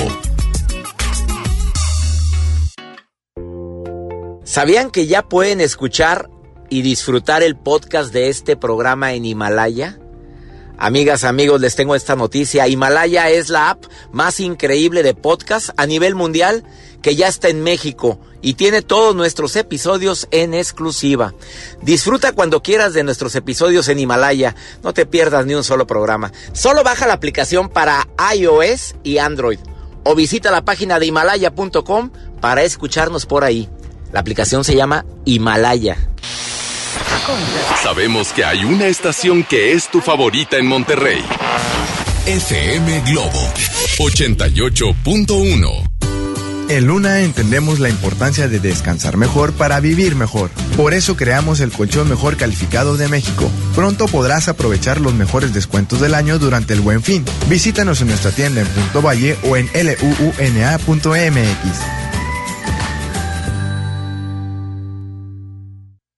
S2: ¿Sabían que ya pueden escuchar y disfrutar el podcast de este programa en Himalaya? Amigas, amigos, les tengo esta noticia. Himalaya es la app más increíble de podcast a nivel mundial que ya está en México y tiene todos nuestros episodios en exclusiva. Disfruta cuando quieras de nuestros episodios en Himalaya. No te pierdas ni un solo programa. Solo baja la aplicación para iOS y Android o visita la página de himalaya.com para escucharnos por ahí. La aplicación se llama Himalaya.
S1: Sabemos que hay una estación que es tu favorita en Monterrey. FM Globo 88.1.
S29: En Luna entendemos la importancia de descansar mejor para vivir mejor. Por eso creamos el colchón mejor calificado de México. Pronto podrás aprovechar los mejores descuentos del año durante el Buen Fin. Visítanos en nuestra tienda en Punto Valle o en luuna.mx.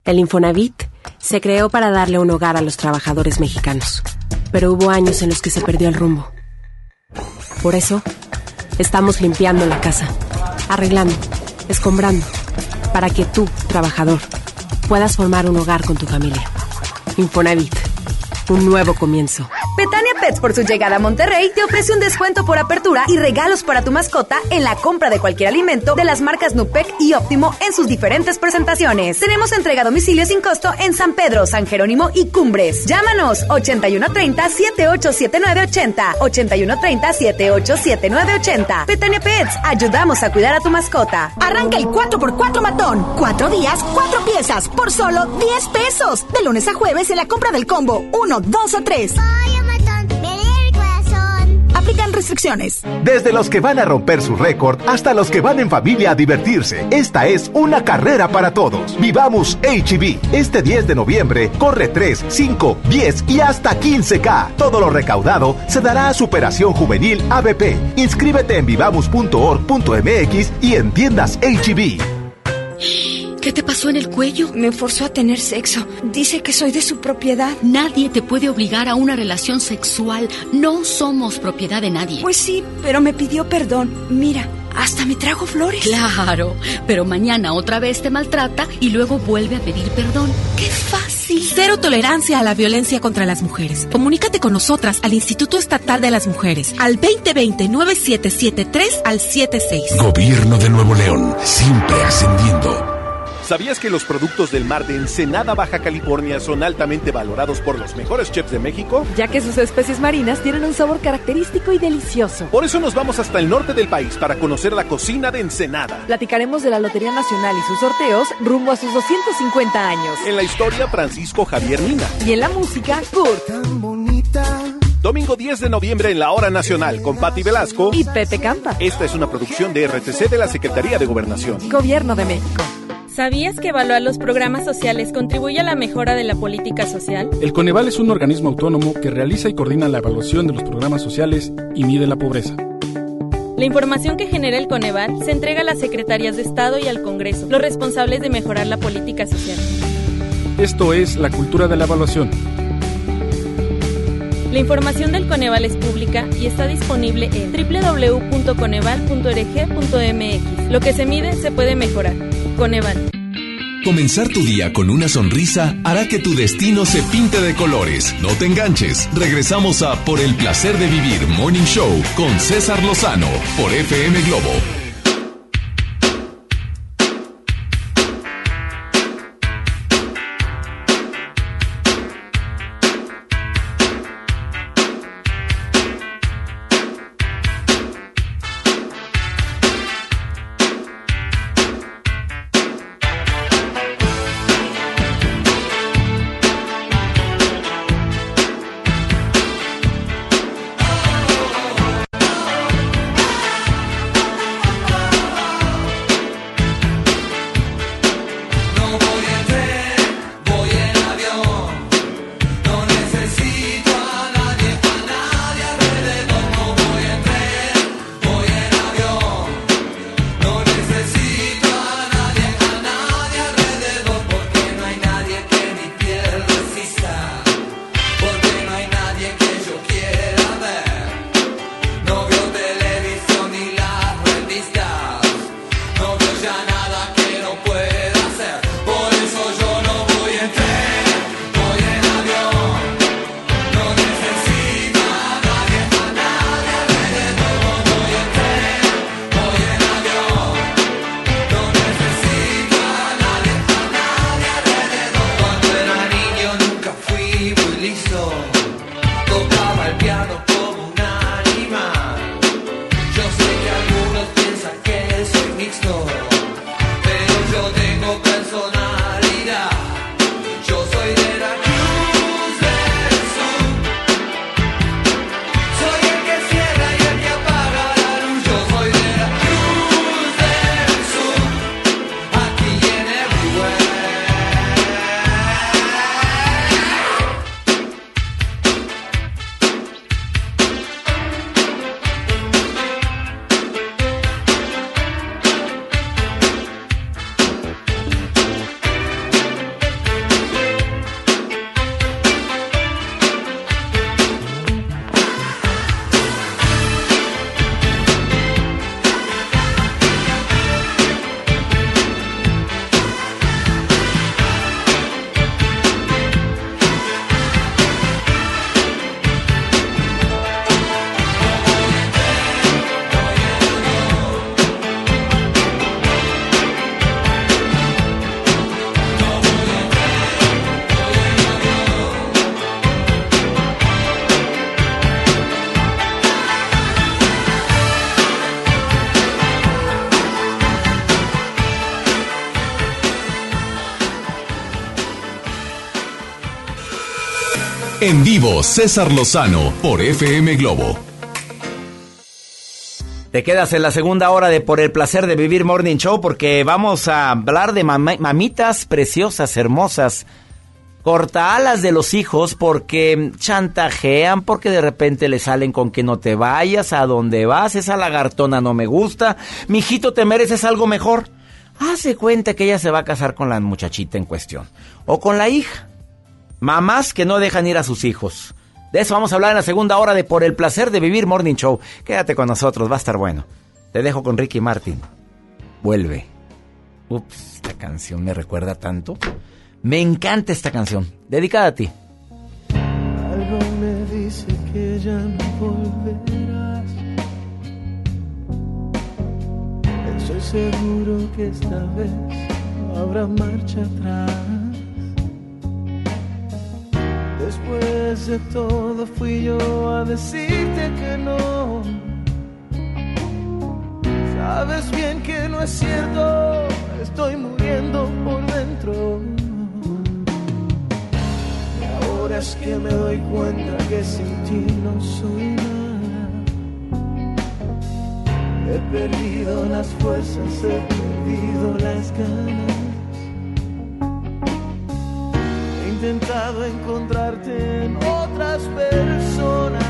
S30: El Infonavit se creó para darle un hogar a los trabajadores mexicanos, pero hubo años en los que se perdió el rumbo. Por eso, estamos limpiando la casa, arreglando, escombrando, para que tú, trabajador, puedas formar un hogar con tu familia. Infonavit, un nuevo comienzo.
S31: Betania Pets por su llegada a Monterrey te ofrece un descuento por apertura y regalos para tu mascota en la compra de cualquier alimento de las marcas Nupec y Óptimo en sus diferentes presentaciones. Tenemos entrega a domicilio sin costo en San Pedro, San Jerónimo y Cumbres. Llámanos 8130 787980 8130 787980. Petania Pets, ayudamos a cuidar a tu mascota.
S32: Arranca el 4x4 matón. Cuatro días, cuatro piezas, por solo 10 pesos. De lunes a jueves en la compra del combo 1, 2 o 3. Aplican restricciones.
S33: Desde los que van a romper su récord hasta los que van en familia a divertirse. Esta es una carrera para todos. Vivamos HB. Este 10 de noviembre corre 3, 5, 10 y hasta 15K. Todo lo recaudado se dará a Superación Juvenil ABP. Inscríbete en vivamos.org.mx y en tiendas HB.
S34: ¿Qué te pasó en el cuello?
S35: Me forzó a tener sexo. Dice que soy de su propiedad.
S34: Nadie te puede obligar a una relación sexual. No somos propiedad de nadie.
S35: Pues sí, pero me pidió perdón. Mira, hasta me trajo flores.
S34: Claro, pero mañana otra vez te maltrata y luego vuelve a pedir perdón. ¡Qué fácil!
S36: Cero tolerancia a la violencia contra las mujeres. Comunícate con nosotras al Instituto Estatal de las Mujeres al 2020-9773 al 76.
S37: Gobierno de Nuevo León, siempre ascendiendo.
S38: ¿Sabías que los productos del mar de Ensenada, Baja California, son altamente valorados por los mejores chefs de México?
S15: Ya que sus especies marinas tienen un sabor característico y delicioso.
S38: Por eso nos vamos hasta el norte del país para conocer la cocina de Ensenada.
S15: Platicaremos de la Lotería Nacional y sus sorteos rumbo a sus 250 años.
S38: En la historia, Francisco Javier Mina.
S15: Y en la música, Kurt.
S38: Tan bonita. Domingo 10 de noviembre en la Hora Nacional con Patti Velasco
S15: y Pepe Campa.
S38: Esta es una producción de RTC de la Secretaría de Gobernación.
S15: Gobierno de México.
S39: ¿Sabías que evaluar los programas sociales contribuye a la mejora de la política social?
S40: El Coneval es un organismo autónomo que realiza y coordina la evaluación de los programas sociales y mide la pobreza.
S39: La información que genera el Coneval se entrega a las secretarias de Estado y al Congreso, los responsables de mejorar la política social.
S40: Esto es la cultura de la evaluación.
S39: La información del Coneval es pública y está disponible en www.coneval.org.mx. Lo que se mide se puede mejorar. Coneval.
S1: Comenzar tu día con una sonrisa hará que tu destino se pinte de colores. No te enganches. Regresamos a Por el placer de vivir Morning Show con César Lozano por FM Globo En vivo, César Lozano por FM Globo.
S2: Te quedas en la segunda hora de Por el placer de vivir Morning Show porque vamos a hablar de mamitas preciosas, hermosas. Corta alas de los hijos porque chantajean, porque de repente le salen con que no te vayas a donde vas, esa lagartona no me gusta, mijito te mereces algo mejor. Hace cuenta que ella se va a casar con la muchachita en cuestión o con la hija. Mamás que no dejan ir a sus hijos. De eso vamos a hablar en la segunda hora de Por el placer de vivir Morning Show. Quédate con nosotros, va a estar bueno. Te dejo con Ricky Martin. Vuelve. Ups, esta canción me recuerda tanto. Me encanta esta canción. Dedicada a ti.
S41: Algo me dice que ya no volverás. Estoy seguro que esta vez no habrá marcha atrás. Después de todo fui yo a decirte que no. Sabes bien que no es cierto, estoy muriendo por dentro. Y ahora es que me doy cuenta que sin ti no soy nada. He perdido las fuerzas, he perdido las ganas. Intentado encontrarte en otras personas.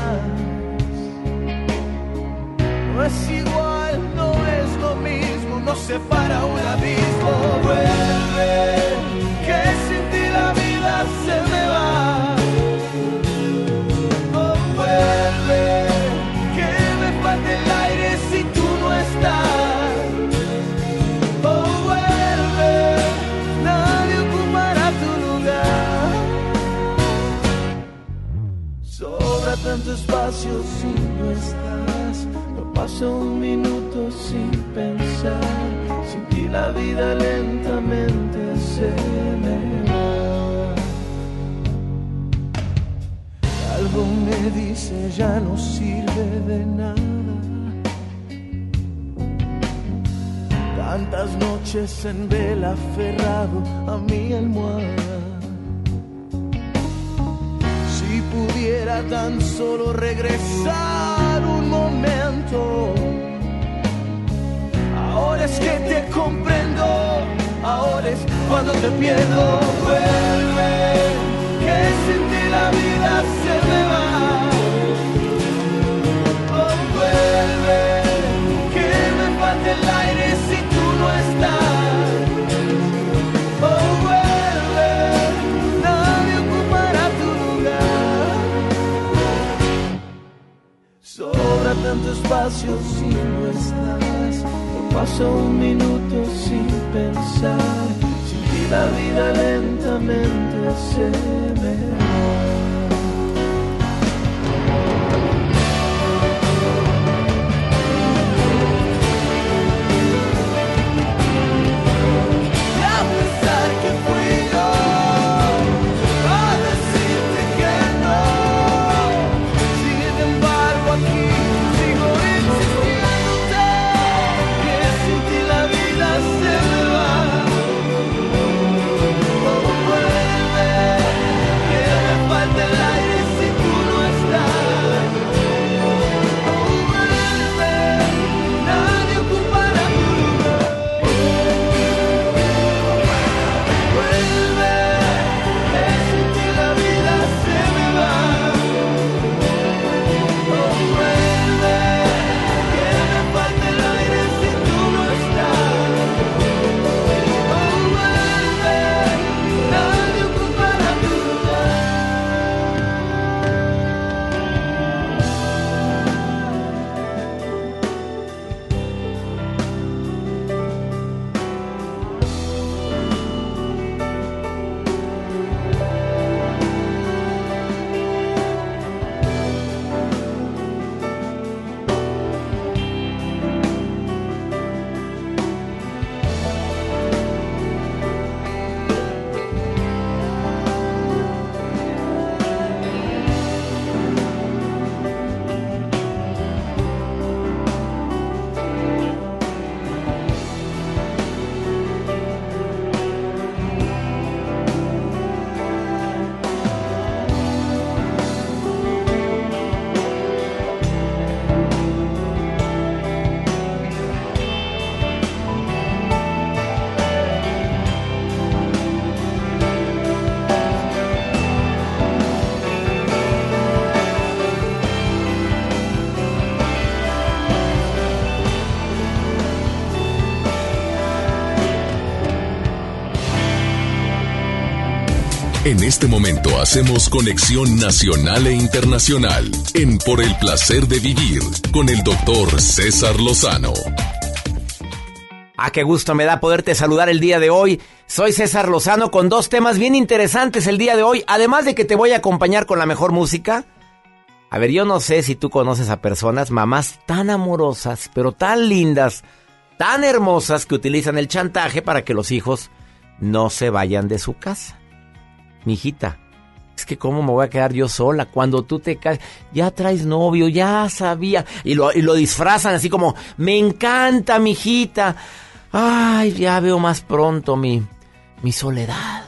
S41: No es igual, no es lo mismo, no separa un abismo. Vuelve, que sin ti la vida se me va. Tanto espacio si no estás. No paso un minuto sin pensar. Sin ti la vida lentamente se me va. Algo me dice ya no sirve de nada. Tantas noches en vela aferrado a mi almohada. Pudiera tan solo regresar un momento. Ahora es que te comprendo, ahora es cuando te pierdo. Vuelve, tanto espacio si no estás. No paso un minuto sin pensar. Ti la vida lentamente se me
S1: En este momento hacemos conexión nacional e internacional en Por el placer de vivir con el doctor César Lozano.
S2: Ah, qué gusto me da poderte saludar el día de hoy. Soy César Lozano con dos temas bien interesantes el día de hoy. Además de que te voy a acompañar con la mejor música. A ver, yo no sé si tú conoces a personas, mamás tan amorosas, pero tan lindas, tan hermosas que utilizan el chantaje para que los hijos no se vayan de su casa mijita, es que cómo me voy a quedar yo sola cuando tú te caes, ya traes novio, ya sabía, y lo, y lo disfrazan así como, me encanta, mijita, ay, ya veo más pronto mi, mi soledad.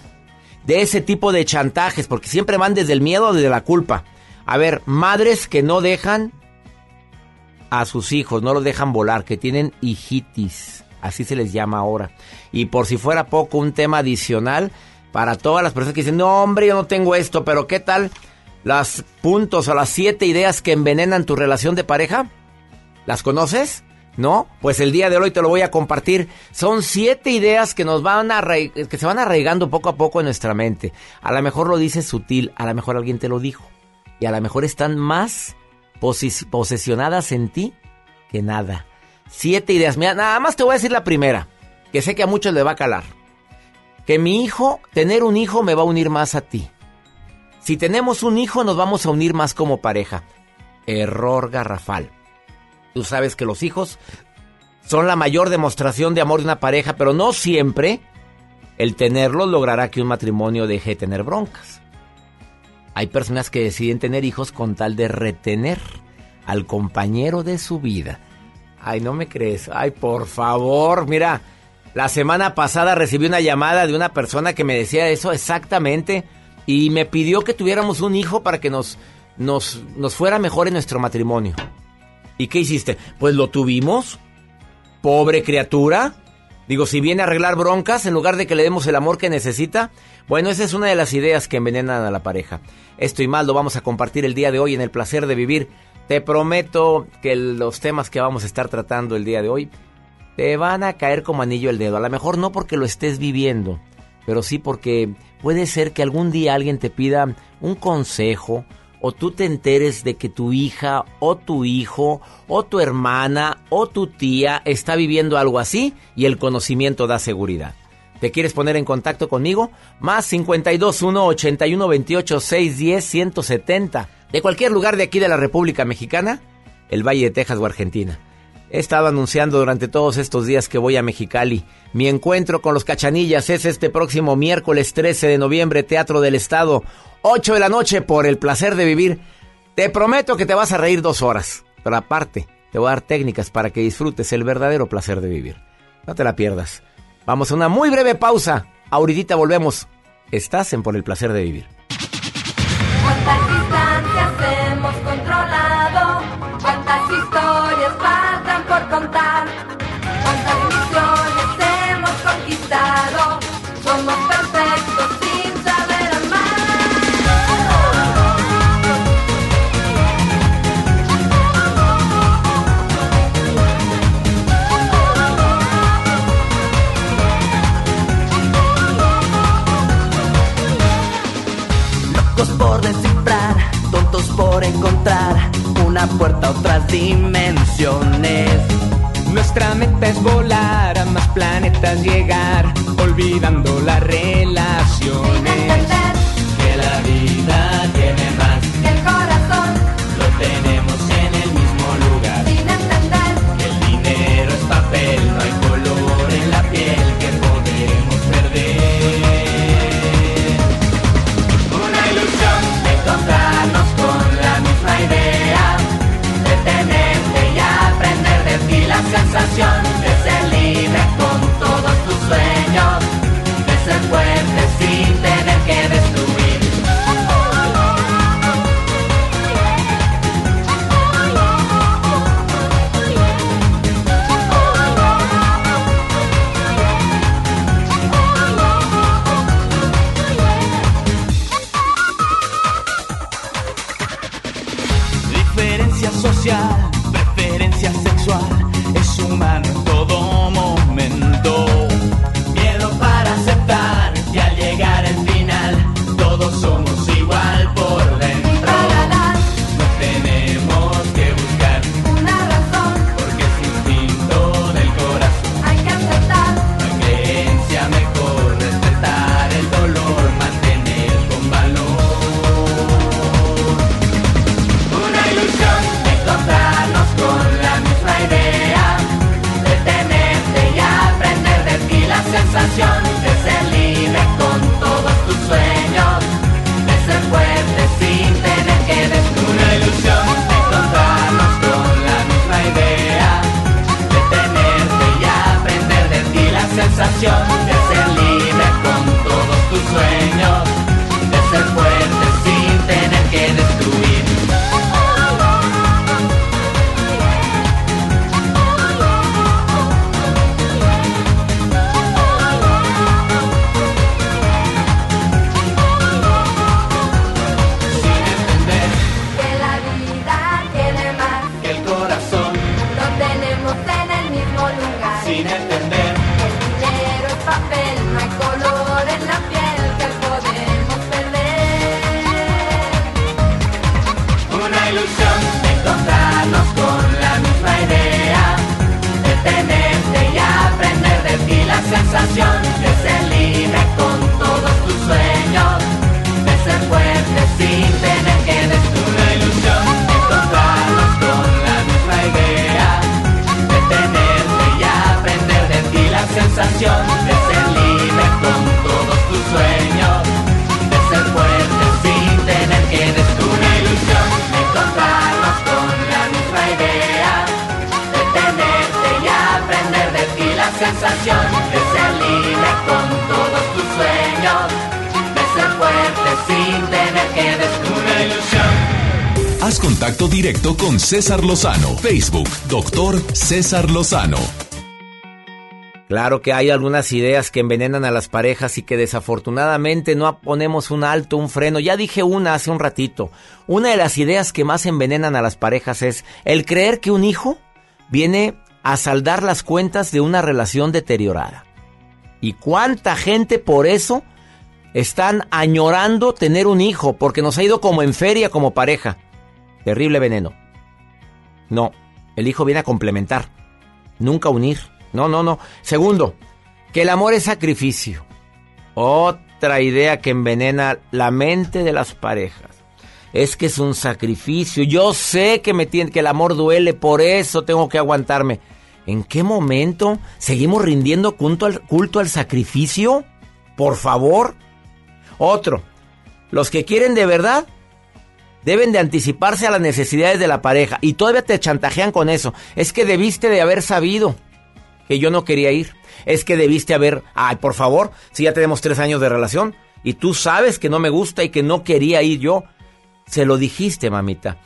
S2: De ese tipo de chantajes, porque siempre van desde el miedo o desde la culpa. A ver, madres que no dejan a sus hijos, no los dejan volar, que tienen hijitis, así se les llama ahora. Y por si fuera poco, un tema adicional, para todas las personas que dicen, no hombre, yo no tengo esto, pero ¿qué tal las puntos o las siete ideas que envenenan tu relación de pareja? ¿Las conoces? ¿No? Pues el día de hoy te lo voy a compartir. Son siete ideas que nos van a que se van arraigando poco a poco en nuestra mente. A lo mejor lo dices sutil, a lo mejor alguien te lo dijo. Y a lo mejor están más posesionadas en ti que nada. Siete ideas. Mira, nada más te voy a decir la primera, que sé que a muchos le va a calar que mi hijo, tener un hijo me va a unir más a ti. Si tenemos un hijo nos vamos a unir más como pareja. Error garrafal. Tú sabes que los hijos son la mayor demostración de amor de una pareja, pero no siempre el tenerlos logrará que un matrimonio deje de tener broncas. Hay personas que deciden tener hijos con tal de retener al compañero de su vida. Ay, no me crees. Ay, por favor, mira. La semana pasada recibí una llamada de una persona que me decía eso exactamente y me pidió que tuviéramos un hijo para que nos, nos, nos fuera mejor en nuestro matrimonio. ¿Y qué hiciste? Pues lo tuvimos. Pobre criatura. Digo, si viene a arreglar broncas en lugar de que le demos el amor que necesita. Bueno, esa es una de las ideas que envenenan a la pareja. Esto y más lo vamos a compartir el día de hoy en el placer de vivir. Te prometo que los temas que vamos a estar tratando el día de hoy te van a caer como anillo el dedo. A lo mejor no porque lo estés viviendo, pero sí porque puede ser que algún día alguien te pida un consejo o tú te enteres de que tu hija o tu hijo o tu hermana o tu tía está viviendo algo así y el conocimiento da seguridad. ¿Te quieres poner en contacto conmigo? Más 521 81 28 610 170 de cualquier lugar de aquí de la República Mexicana, el Valle de Texas o Argentina. He estado anunciando durante todos estos días que voy a Mexicali. Mi encuentro con los cachanillas es este próximo miércoles 13 de noviembre, Teatro del Estado, 8 de la noche, por el placer de vivir. Te prometo que te vas a reír dos horas, pero aparte, te voy a dar técnicas para que disfrutes el verdadero placer de vivir. No te la pierdas. Vamos a una muy breve pausa. Ahorita volvemos. Estás en Por el placer de vivir.
S42: Encontrar una puerta a otras dimensiones.
S43: Nuestra meta es volar a más planetas llegar, olvidando las relaciones.
S42: Que la vida sensación de ser libre con todos tus sueños, de ser fuerte sin tener que destruir. Una ilusión.
S1: Haz contacto directo con César Lozano. Facebook, doctor César Lozano.
S2: Claro que hay algunas ideas que envenenan a las parejas y que desafortunadamente no ponemos un alto, un freno. Ya dije una hace un ratito. Una de las ideas que más envenenan a las parejas es el creer que un hijo viene a saldar las cuentas de una relación deteriorada. ¿Y cuánta gente por eso están añorando tener un hijo? Porque nos ha ido como en feria como pareja. Terrible veneno. No, el hijo viene a complementar, nunca unir. No, no, no. Segundo, que el amor es sacrificio. Otra idea que envenena la mente de las parejas. Es que es un sacrificio. Yo sé que me tiene, que el amor duele, por eso tengo que aguantarme. ¿En qué momento seguimos rindiendo culto al, culto al sacrificio? Por favor. Otro, los que quieren de verdad deben de anticiparse a las necesidades de la pareja y todavía te chantajean con eso. Es que debiste de haber sabido que yo no quería ir. Es que debiste haber, ay, por favor, si ya tenemos tres años de relación y tú sabes que no me gusta y que no quería ir yo, se lo dijiste, mamita.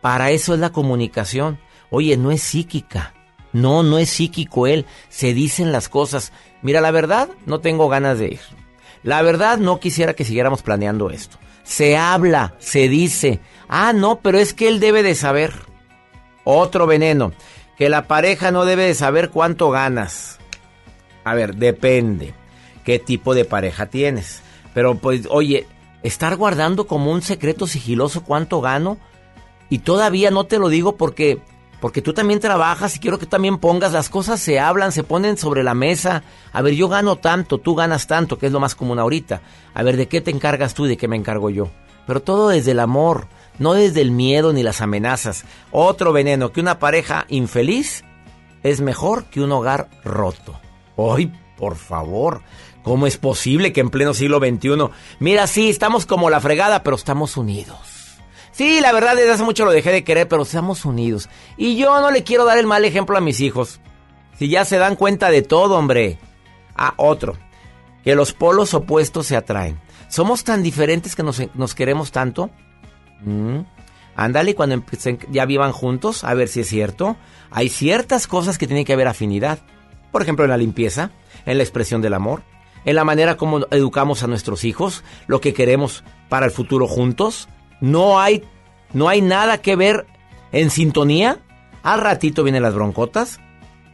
S2: Para eso es la comunicación. Oye, no es psíquica. No, no es psíquico él. Se dicen las cosas. Mira, la verdad, no tengo ganas de ir. La verdad, no quisiera que siguiéramos planeando esto. Se habla, se dice. Ah, no, pero es que él debe de saber. Otro veneno. Que la pareja no debe de saber cuánto ganas. A ver, depende. ¿Qué tipo de pareja tienes? Pero pues, oye, estar guardando como un secreto sigiloso cuánto gano. Y todavía no te lo digo porque porque tú también trabajas y quiero que también pongas, las cosas se hablan, se ponen sobre la mesa. A ver, yo gano tanto, tú ganas tanto, que es lo más común ahorita. A ver, ¿de qué te encargas tú y de qué me encargo yo? Pero todo desde el amor, no desde el miedo ni las amenazas. Otro veneno, que una pareja infeliz es mejor que un hogar roto. ¡Ay, por favor! ¿Cómo es posible que en pleno siglo XXI... Mira, sí, estamos como la fregada, pero estamos unidos. Sí, la verdad desde hace mucho lo dejé de querer, pero estamos unidos. Y yo no le quiero dar el mal ejemplo a mis hijos. Si ya se dan cuenta de todo, hombre. Ah, otro. Que los polos opuestos se atraen. ¿Somos tan diferentes que nos, nos queremos tanto? Mm. Ándale, cuando empiecen- ya vivan juntos, a ver si es cierto. Hay ciertas cosas que tienen que haber afinidad. Por ejemplo, en la limpieza, en la expresión del amor, en la manera como educamos a nuestros hijos, lo que queremos para el futuro juntos. No hay, no hay nada que ver en sintonía. Al ratito vienen las broncotas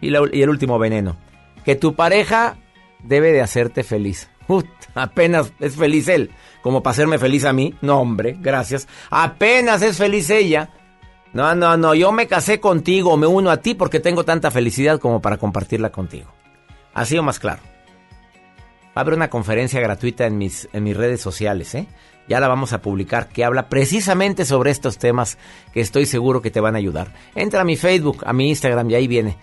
S2: y, el último veneno. Que tu pareja debe de hacerte feliz. [LAUGHS] Ut, apenas es feliz él, como para hacerme feliz a mí. No, hombre, gracias. Apenas es feliz ella. No, no, no, yo me casé contigo, me uno a ti porque tengo tanta felicidad como para compartirla contigo. Así o más claro. Va a haber una conferencia gratuita en mis, en mis redes sociales, ¿eh? Ya la vamos a publicar, que habla precisamente sobre estos temas que estoy seguro que te van a ayudar. Entra a mi Facebook, a mi Instagram y ahí viene.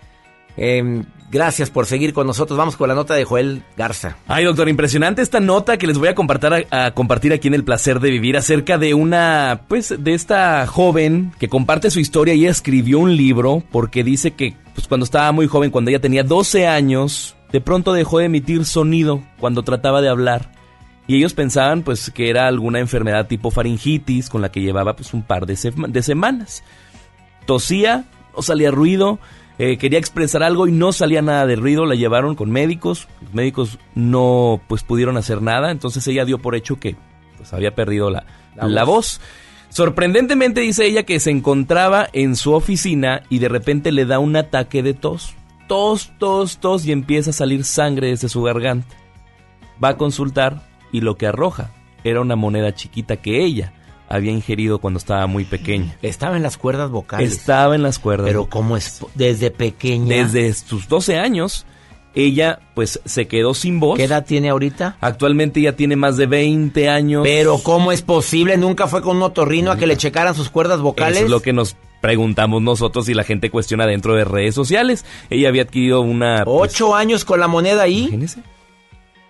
S2: Em, gracias por seguir con nosotros. Vamos con la nota de Joel Garza.
S4: Ay, doctor, impresionante esta nota que les voy a compartir, a, a compartir aquí en El Placer de Vivir acerca de una, pues, de esta joven que comparte su historia y escribió un libro porque dice que, pues, cuando estaba muy joven, cuando ella tenía 12 años, de pronto dejó de emitir sonido cuando trataba de hablar. Y ellos pensaban, pues, que era alguna enfermedad tipo faringitis con la que llevaba, pues, un par de, sema- de semanas. Tosía, no salía ruido, eh, quería expresar algo y no salía nada de ruido, la llevaron con médicos, los médicos no pues pudieron hacer nada, entonces ella dio por hecho que pues había perdido la,
S2: La
S4: la
S2: voz.
S4: voz. Sorprendentemente dice ella que se encontraba en su oficina y de repente le da un ataque de tos. Tos, tos, tos y empieza a salir sangre desde su garganta. va a consultar y lo que arroja era una moneda chiquita que ella había ingerido cuando estaba muy pequeña.
S2: Estaba en las cuerdas vocales.
S4: Estaba en las cuerdas.
S2: Pero ¿cómo es? Desde pequeña.
S4: Desde sus 12 años, ella pues se quedó sin voz.
S2: ¿Qué edad tiene ahorita?
S4: Actualmente ya tiene más de 20 años.
S2: Pero ¿cómo es posible? ¿Nunca fue con un otorrino a que le checaran sus cuerdas vocales?
S4: Eso es lo que nos preguntamos nosotros y la gente cuestiona dentro de redes sociales. Ella había adquirido una... pues,
S2: ¿Ocho años con la moneda ahí?
S4: Imagínese.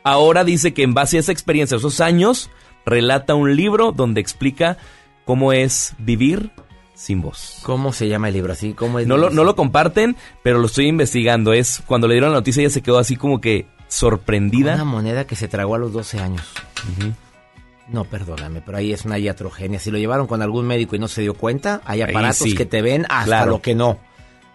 S4: Ahora dice que en base a esa experiencia, esos años, relata un libro donde explica cómo es vivir sin voz.
S2: ¿Cómo se llama el libro así? ¿Cómo es
S4: No lo, no lo comparten, pero lo estoy investigando. Es cuando le dieron la noticia ella se quedó así como que sorprendida.
S2: Una moneda que se tragó a los 12 años. No, perdóname, pero ahí es una iatrogenia. Si lo llevaron con algún médico y no se dio cuenta, hay aparatos
S4: sí.
S2: que te ven hasta
S4: Claro.
S2: lo que no.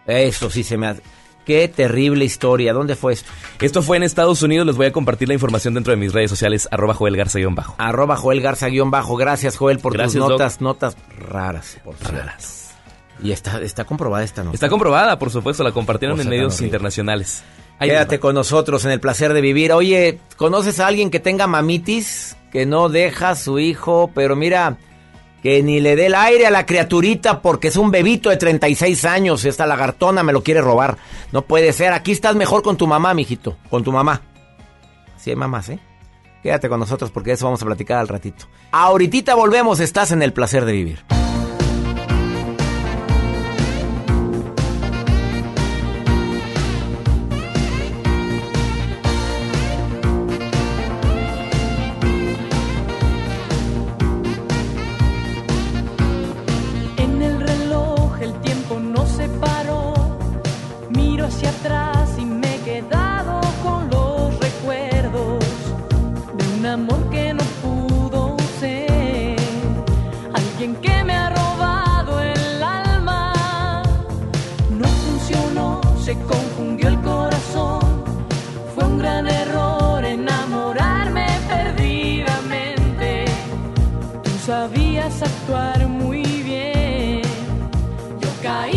S2: Eso sí se me hace. Qué terrible historia. ¿Dónde fue esto?
S4: Esto fue en Estados Unidos. Les voy a compartir la información dentro de mis redes sociales, arroba Joel Garza-bajo.
S2: Arroba Joel Garza guion bajo. Gracias, Joel, por
S4: Gracias,
S2: tus
S4: Doc.
S2: notas, notas raras, por raras. Y está, está comprobada esta nota.
S4: Está comprobada, por supuesto, la compartieron en medios
S2: horrible.
S4: internacionales. Ahí
S2: Quédate con nosotros en el placer de vivir. Oye, ¿conoces a alguien que tenga mamitis? Que no deja a su hijo, pero mira, que ni le dé el aire a la criaturita porque es un bebito de 36 años. Esta lagartona me lo quiere robar. No puede ser. Aquí estás mejor con tu mamá, mijito. Con tu mamá. Sí hay mamás, ¿eh? Quédate con nosotros porque de eso vamos a platicar al ratito. Ahorita volvemos. Estás en el placer de vivir.
S44: Sabías actuar muy bien. Yo caí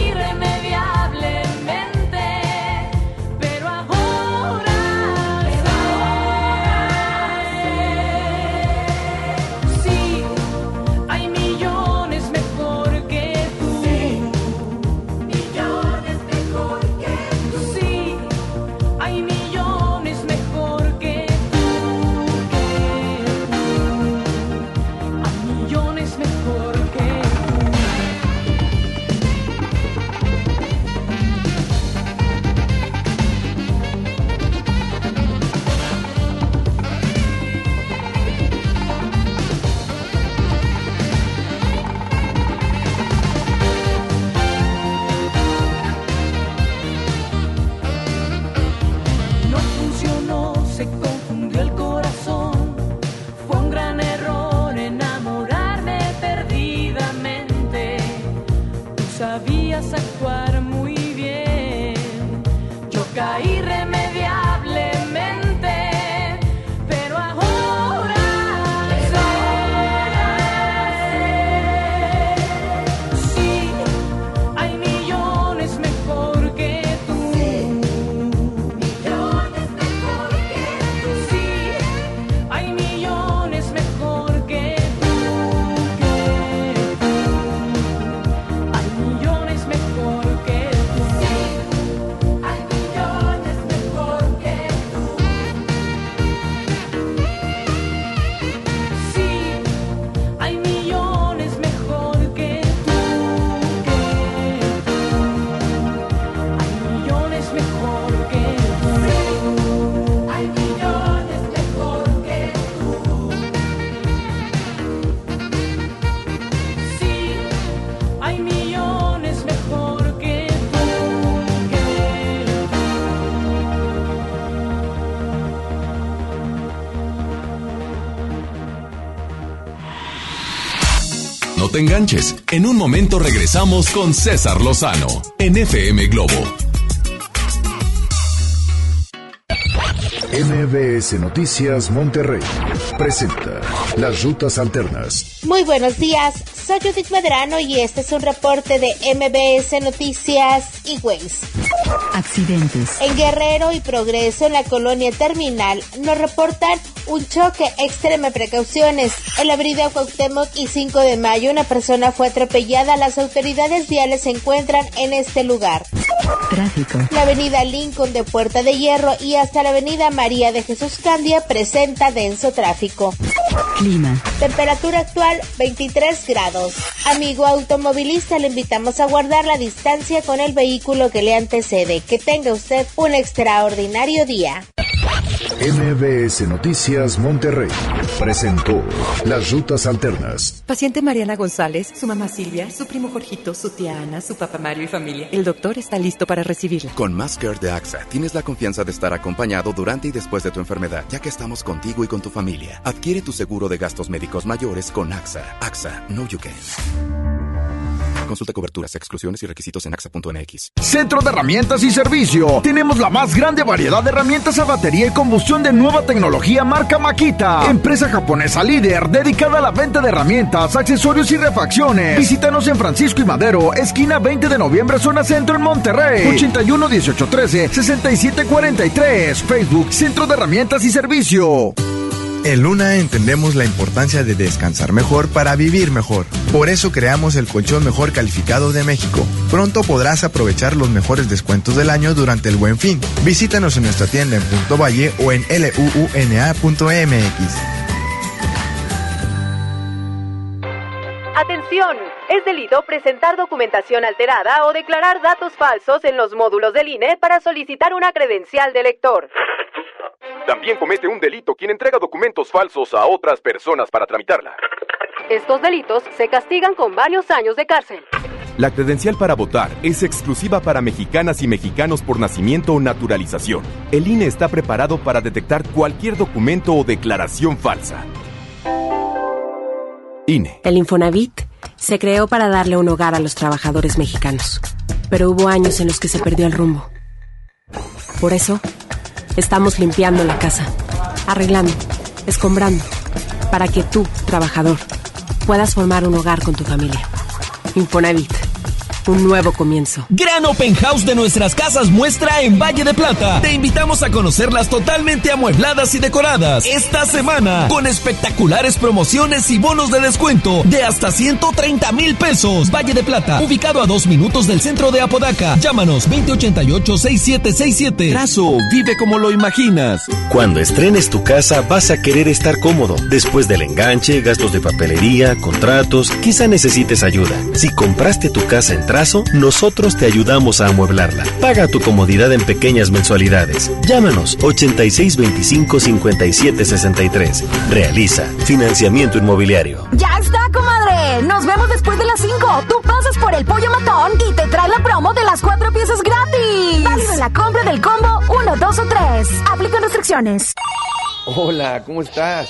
S1: te enganches. En un momento regresamos con César Lozano en FM Globo.
S7: MBS Noticias Monterrey presenta Las Rutas Alternas.
S8: Muy buenos días, soy Judith Medrano y este es un reporte de MBS Noticias y Waze.
S45: Accidentes.
S8: En Guerrero y Progreso, en la colonia Terminal, nos reportan un choque. Extreme precauciones. En la avenida Cuauhtémoc y 5 de mayo, una persona fue atropellada. Las autoridades viales se encuentran en este lugar.
S45: Tráfico.
S8: La avenida Lincoln de Puerta de Hierro y hasta la avenida María de Jesús Candia presenta denso tráfico.
S45: Clima.
S8: Temperatura actual 23 grados. Amigo automovilista, le invitamos a guardar la distancia con el vehículo que le antecede. Que tenga usted un extraordinario día.
S7: MBS Noticias Monterrey presentó Las Rutas Alternas.
S46: Paciente Mariana González, su mamá Silvia, su primo Jorgito, su tía Ana, su papá Mario y familia. El doctor está listo para recibirla.
S47: Con Masker de AXA tienes la confianza de estar acompañado durante y después de tu enfermedad, ya que estamos contigo y con tu familia. Adquiere tu seguro de gastos médicos mayores con AXA. AXA, no you can. Consulta coberturas, exclusiones y requisitos en AXA.mx.
S10: Centro de Herramientas y Servicio. Tenemos la más grande variedad de herramientas a batería y combustión de nueva tecnología marca Makita. Empresa japonesa líder dedicada a la venta de herramientas, accesorios y refacciones. Visítanos en Francisco y Madero, esquina 20 de noviembre, zona centro en Monterrey. 81 18 13 67 43. Facebook Centro de Herramientas y Servicio.
S29: En Luna entendemos la importancia de descansar mejor para vivir mejor. Por eso creamos el colchón mejor calificado de México. Pronto podrás aprovechar los mejores descuentos del año durante el buen fin. Visítanos en nuestra tienda en Punto Valle o en luuna.mx.
S48: Atención, es delito presentar documentación alterada o declarar datos falsos en los módulos del INE para solicitar una credencial de lector.
S49: También comete un delito quien entrega documentos falsos a otras personas para tramitarla.
S48: Estos delitos se castigan con varios años de cárcel.
S49: La credencial para votar es exclusiva para mexicanas y mexicanos por nacimiento o naturalización. El INE está preparado para detectar cualquier documento o declaración falsa. INE.
S50: El Infonavit se creó para darle un hogar a los trabajadores mexicanos, pero hubo años en los que se perdió el rumbo. Por eso, estamos limpiando la casa, arreglando, escombrando, para que tú, trabajador, puedas formar un hogar con tu familia. Infonavit, un nuevo comienzo.
S13: Gran Open House de nuestras casas muestra en Valle de Plata. Te invitamos a conocerlas totalmente amuebladas y decoradas esta semana con espectaculares promociones y bonos de descuento de hasta 130 mil pesos. Valle de Plata, ubicado a dos minutos del centro de Apodaca. Llámanos 2088-6767.
S20: Trazo, vive como lo imaginas.
S14: Cuando estrenes tu casa vas a querer estar cómodo. Después del enganche, gastos de papelería, contratos, quizá necesites ayuda. Si compraste tu casa en Trazo, nosotros te ayudamos a amueblarla. Paga tu comodidad en pequeñas mensualidades. Llámanos 8625-5763. Realiza financiamiento inmobiliario.
S32: ¡Ya está, comadre! Nos vemos después de las 5. Tú pasas por el pollo matón y te trae la promo de las cuatro piezas gratis. Válido en la compra del combo 1, 2 o 3. Aplica restricciones.
S51: Hola, ¿cómo estás?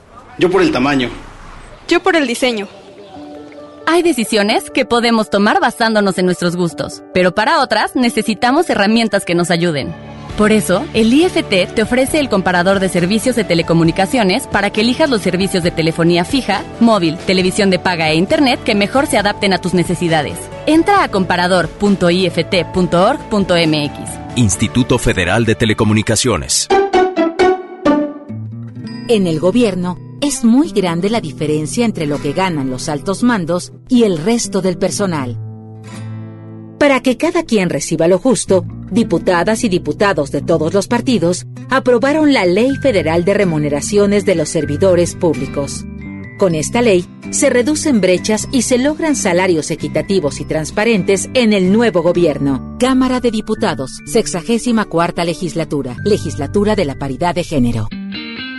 S51: Yo por el tamaño.
S46: Yo por el diseño.
S44: Hay decisiones que podemos tomar basándonos en nuestros gustos, pero para otras necesitamos herramientas que nos ayuden. Por eso, el IFT te ofrece el comparador de servicios de telecomunicaciones para que elijas los servicios de telefonía fija, móvil, televisión de paga e internet que mejor se adapten a tus necesidades. Entra a comparador.ift.org.mx.
S52: Instituto Federal de Telecomunicaciones.
S53: En el gobierno es muy grande la diferencia entre lo que ganan los altos mandos y el resto del personal. Para que cada quien reciba lo justo, diputadas y diputados de todos los partidos aprobaron la Ley Federal de Remuneraciones de los Servidores Públicos. Con esta ley, se reducen brechas y se logran salarios equitativos y transparentes en el nuevo gobierno. Cámara de Diputados, 64 cuarta legislatura, legislatura de la paridad de género.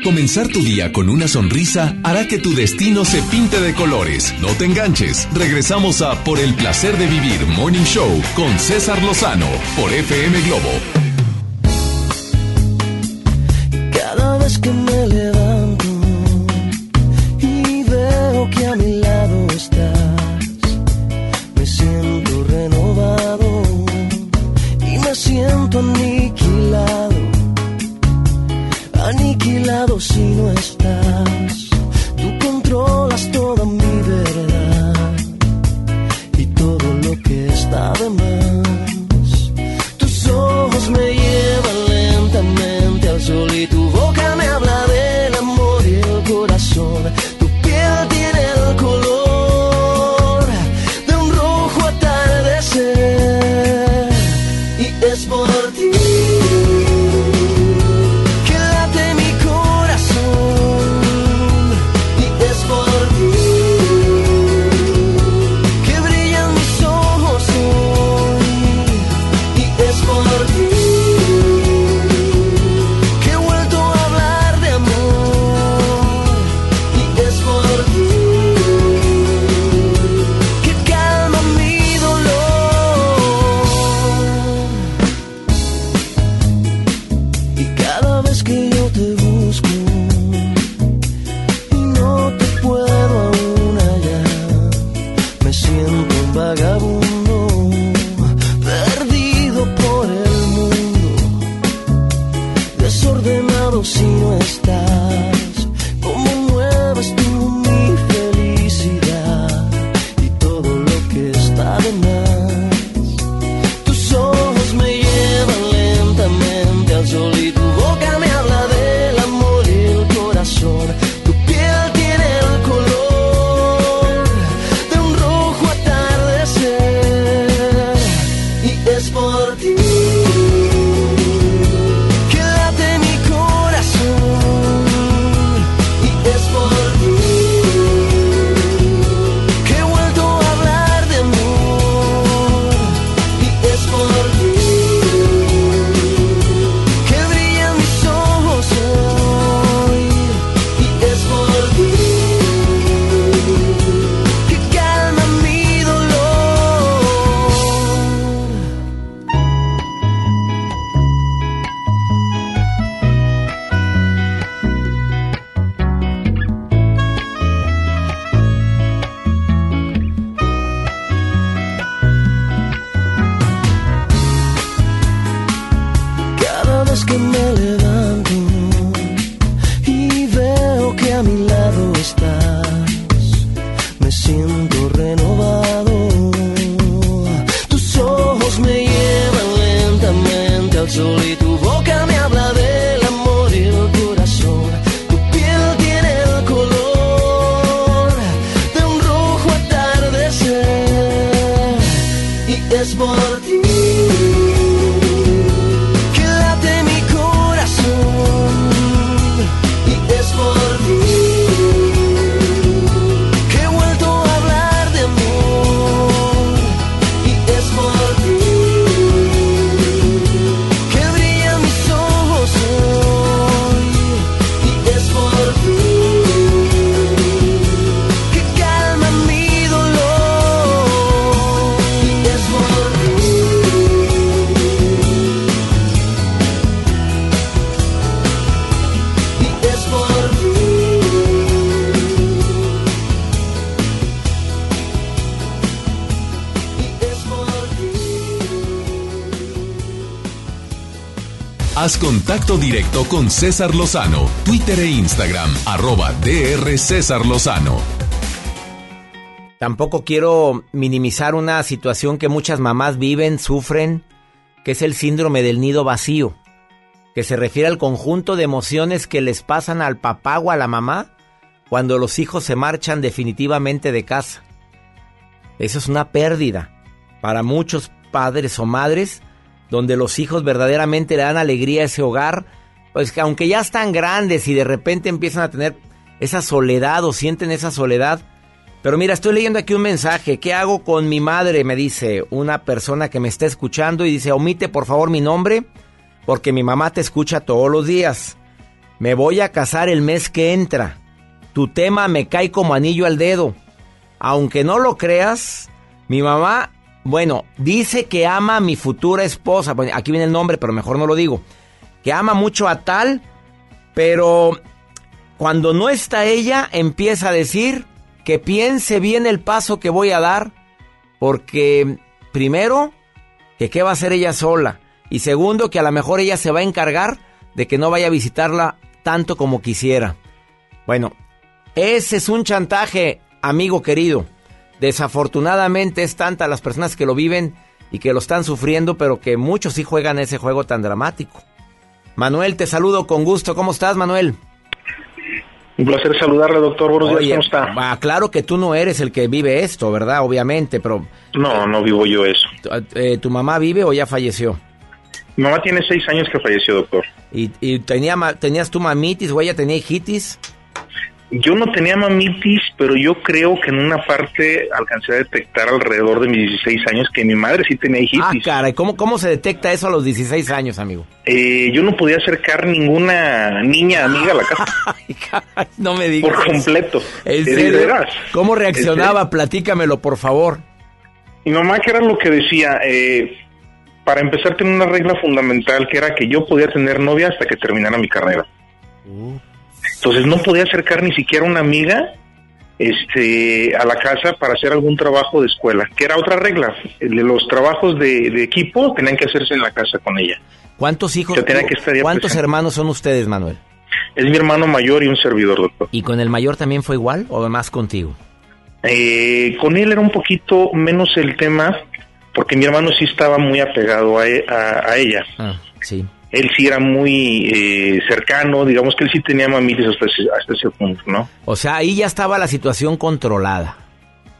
S1: Comenzar tu día con una sonrisa hará que tu destino se pinte de colores. No te enganches. Regresamos a Por el placer de vivir Morning Show con César Lozano por FM Globo.
S54: Aniquilado si no estás.
S1: Haz contacto directo con César Lozano, Twitter e Instagram, arroba DR César Lozano.
S2: Tampoco quiero minimizar una situación que muchas mamás viven, sufren, que es el síndrome del nido vacío, que se refiere al conjunto de emociones que les pasan al papá o a la mamá cuando los hijos se marchan definitivamente de casa. Eso es una pérdida para muchos padres o madres donde los hijos verdaderamente le dan alegría a ese hogar, pues que aunque ya están grandes y de repente empiezan a tener esa soledad o sienten esa soledad. Pero mira, estoy leyendo aquí un mensaje. ¿Qué hago con mi madre? Me dice una persona que me está escuchando y dice, omite por favor mi nombre porque mi mamá te escucha todos los días. Me voy a casar el mes que entra. Tu tema me cae como anillo al dedo. Aunque no lo creas, mi mamá, bueno, dice que ama a mi futura esposa. aquí viene el nombre, pero mejor no lo digo. Que ama mucho a tal, pero cuando no está ella, empieza a decir que piense bien el paso que voy a dar, porque primero, que qué va a hacer ella sola, y segundo, que a lo mejor ella se va a encargar de que no vaya a visitarla tanto como quisiera. Bueno, ese es un chantaje, amigo querido. Desafortunadamente es tanta las personas que lo viven y que lo están sufriendo, pero que muchos sí juegan ese juego tan dramático. Manuel, te saludo con gusto. ¿Cómo estás, Manuel?
S55: Un placer saludarle, doctor. Buenos días, ¿cómo está?
S2: Ah, claro que tú no eres el que vive esto, ¿verdad? Obviamente, pero...
S55: No, no vivo yo eso.
S2: Eh, ¿Tu mamá vive o ya falleció?
S55: Mi mamá tiene seis años que falleció, doctor.
S2: ¿Y, y tenía, tenías tu mamitis o ella tenía hijitis?
S55: Yo no tenía mamitis, pero yo creo que en una parte alcancé a detectar alrededor de mis 16 años que mi madre sí tenía hijitis.
S2: Ah, caray, ¿cómo, cómo se detecta eso a los 16 años, amigo?
S55: Eh, yo no podía acercar ninguna niña amiga a la casa. [LAUGHS]
S2: no me digas.
S55: Por completo.
S2: ¿En serio? ¿Cómo reaccionaba? Platícamelo, por favor.
S55: Mi mamá, que era lo que decía, eh, para empezar tenía una regla fundamental que era que yo podía tener novia hasta que terminara mi carrera. Uh. Entonces no podía acercar ni siquiera una amiga este, a la casa para hacer algún trabajo de escuela, que era otra regla. Los trabajos de, equipo tenían que hacerse en la casa con ella.
S2: ¿Cuántos hijos? ¿Cuántos hermanos son ustedes, Manuel?
S55: Es mi hermano mayor y un servidor, doctor.
S2: ¿Y con el mayor también fue igual o más contigo?
S55: Eh, con él era un poquito menos el tema, porque mi hermano sí estaba muy apegado a, e, ella.
S2: Ah, sí
S55: él sí era muy eh, cercano, digamos que él sí tenía mamitis hasta ese, punto, ¿no?
S2: O sea, ahí ya estaba la situación controlada.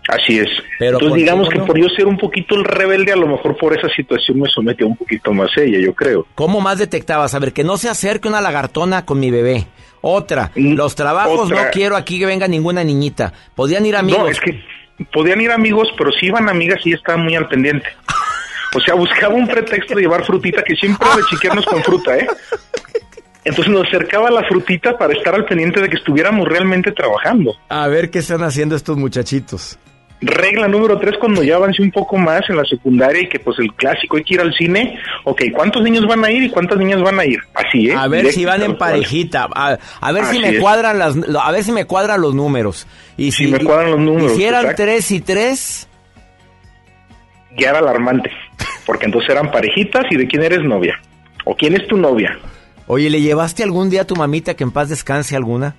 S55: Así es. Pero Entonces digamos que por yo ser un poquito el rebelde, a lo mejor por esa situación me sometió un poquito más ella, yo creo.
S2: ¿Cómo más detectabas? A ver, que no se acerque una lagartona con mi bebé. Otra, mm, los trabajos no quiero aquí que venga ninguna niñita. Podían ir amigos.
S55: No, es que podían ir amigos, pero si iban amigas y estaban muy al pendiente. [LAUGHS] O sea, buscaba un pretexto de llevar frutita, que siempre de chiquearnos con fruta, ¿eh? Entonces nos acercaba la frutita para estar al pendiente de que estuviéramos realmente trabajando.
S2: A ver qué están haciendo estos muchachitos.
S55: Regla número tres, cuando ya avancé un poco más en la secundaria y que pues el clásico hay que ir al cine, ok, ¿cuántos niños van a ir y cuántas niñas van a ir? Así, ¿eh?
S2: A ver si van en parejita, a, ver si me cuadran las, a ver si me cuadran los números. Y
S55: si, me cuadran los números.
S2: Si eran tres y tres.
S55: Ya era alarmante. Porque entonces eran parejitas y de quién eres novia. O quién es tu novia.
S2: Oye, ¿le llevaste algún día a tu mamita que en paz descanse alguna?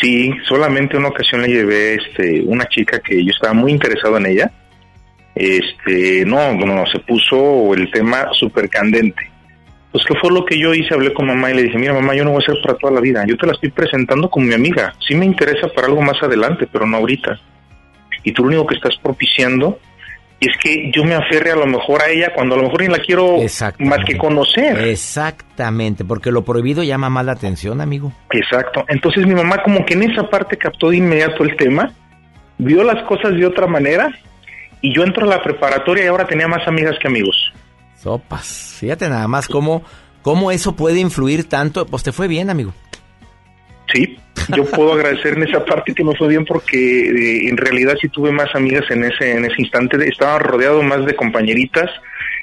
S55: Sí, solamente una ocasión le llevé este, una chica que yo estaba muy interesado en ella. Este, no, no, se puso el tema súper candente. Pues qué fue lo que yo hice, hablé con mamá y le dije, mira mamá, yo no voy a ser para toda la vida, yo te la estoy presentando como mi amiga, sí me interesa para algo más adelante, pero no ahorita. Y tú lo único que estás propiciando y es que yo me aferre a lo mejor a ella cuando a lo mejor ni la quiero más que conocer.
S2: Exactamente, porque lo prohibido llama más la atención, amigo.
S55: Exacto. Entonces mi mamá como que en esa parte captó de inmediato el tema, vio las cosas de otra manera y yo entro a la preparatoria y ahora tenía más amigas que amigos.
S2: Sopas. Fíjate nada más cómo, cómo eso puede influir tanto. Pues te fue bien, amigo.
S55: Sí, yo puedo agradecer en esa parte que me fue bien porque eh, en realidad sí tuve más amigas en ese en ese instante. Estaba rodeado más de compañeritas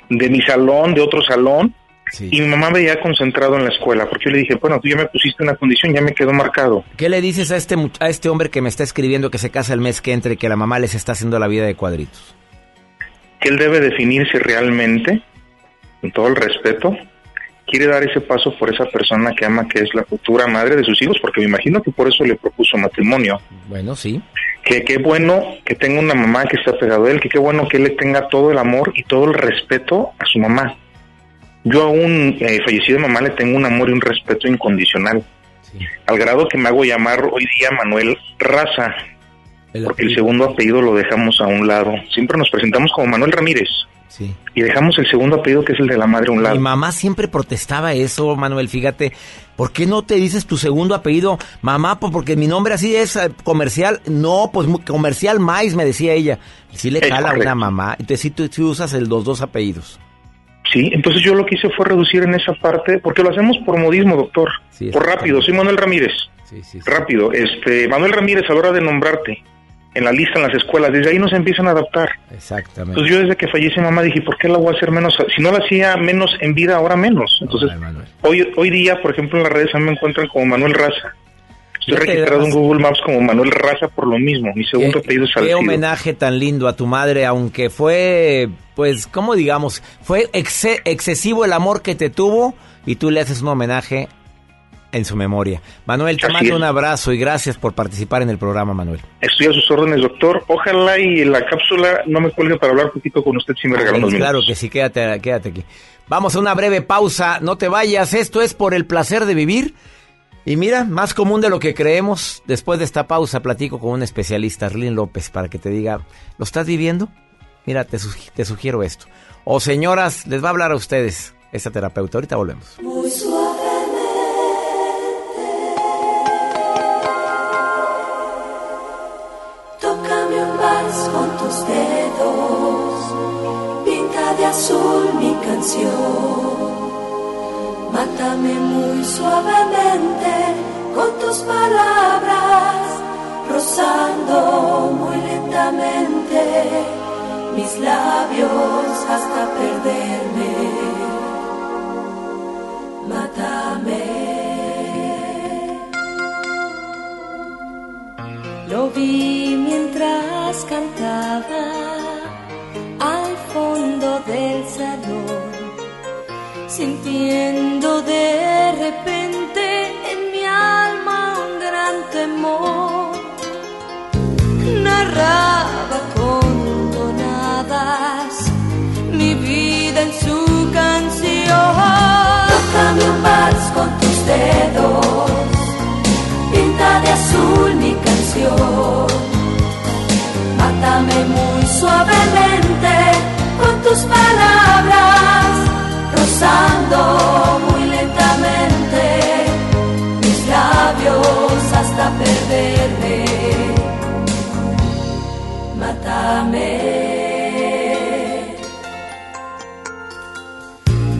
S55: de mi salón, de otro salón. Y mi mamá me veía concentrado en la escuela, porque yo le dije, bueno, tú ya me pusiste una condición, ya me quedó marcado.
S2: ¿Qué le dices a este, a este hombre que me está escribiendo que se casa el mes que entre, que la mamá les está haciendo la vida de cuadritos?
S55: Que él debe definirse realmente, con todo el respeto, quiere dar ese paso por esa persona que ama, que es la futura madre de sus hijos, porque me imagino que por eso le propuso matrimonio.
S2: Bueno, sí.
S55: Que qué bueno que tenga una mamá que está pegado a él, que qué bueno que él le tenga todo el amor y todo el respeto a su mamá. Yo a un eh, fallecido mamá le tengo un amor y un respeto incondicional, al grado que me hago llamar hoy día Manuel Raza, porque el segundo apellido lo dejamos a un lado. Siempre nos presentamos como Manuel Ramírez. Y dejamos el segundo apellido que es el de la madre a un lado.
S2: Mi mamá siempre protestaba eso, Manuel, fíjate. ¿Por qué no te dices tu segundo apellido? Mamá, pues porque mi nombre así es eh, comercial. No, pues comercial más, me decía ella. Y sí le cala a una mamá. Entonces sí tú, usas el, los dos apellidos.
S55: Sí, entonces yo lo que hice fue reducir en esa parte, porque lo hacemos por modismo, doctor. por rápido, soy Manuel Ramírez. rápido. Este, Manuel Ramírez, a la hora de nombrarte en la lista en las escuelas, desde ahí nos empiezan a adaptar.
S56: Exactamente.
S55: Entonces yo desde que falleció mamá dije, ¿por qué la voy a hacer menos? Si no la hacía menos en vida, ahora menos. Entonces, hoy, hoy día, por ejemplo, en las redes me encuentran como Manuel Raza. Estoy registrado en Google Maps como Manuel Raza por lo mismo. Mi segundo apellido es
S56: Qué homenaje tan lindo a tu madre, aunque fue, pues, ¿cómo digamos? Fue excesivo el amor que te tuvo y tú le haces un homenaje en su memoria. Manuel, te mando un abrazo y gracias por participar en el programa, Manuel.
S55: Estoy a sus órdenes, doctor. Ojalá y la cápsula no me cuelgue para hablar un poquito con usted si me regalan unos
S56: Claro que sí, quédate, quédate aquí. Vamos a una breve pausa, no te vayas. Esto es por el placer de vivir. Y mira, más común de lo que creemos. Después de esta pausa platico con un especialista, Arlene López, para que te diga, ¿lo estás viviendo? Mira, te, te sugiero esto. O señoras, les va a hablar a ustedes esta terapeuta. Ahorita volvemos.
S44: Muy suavemente. Canción Mátame muy suavemente con tus palabras, rozando muy lentamente mis labios hasta perderme. Mátame. Lo vi mientras cantaba al fondo del salón sintiendo de repente en mi alma un gran temor. Narraba con donadas mi vida en su canción. Tócame un vals con tus dedos, pinta de azul mi canción. Mátame muy suavemente con tus palabras muy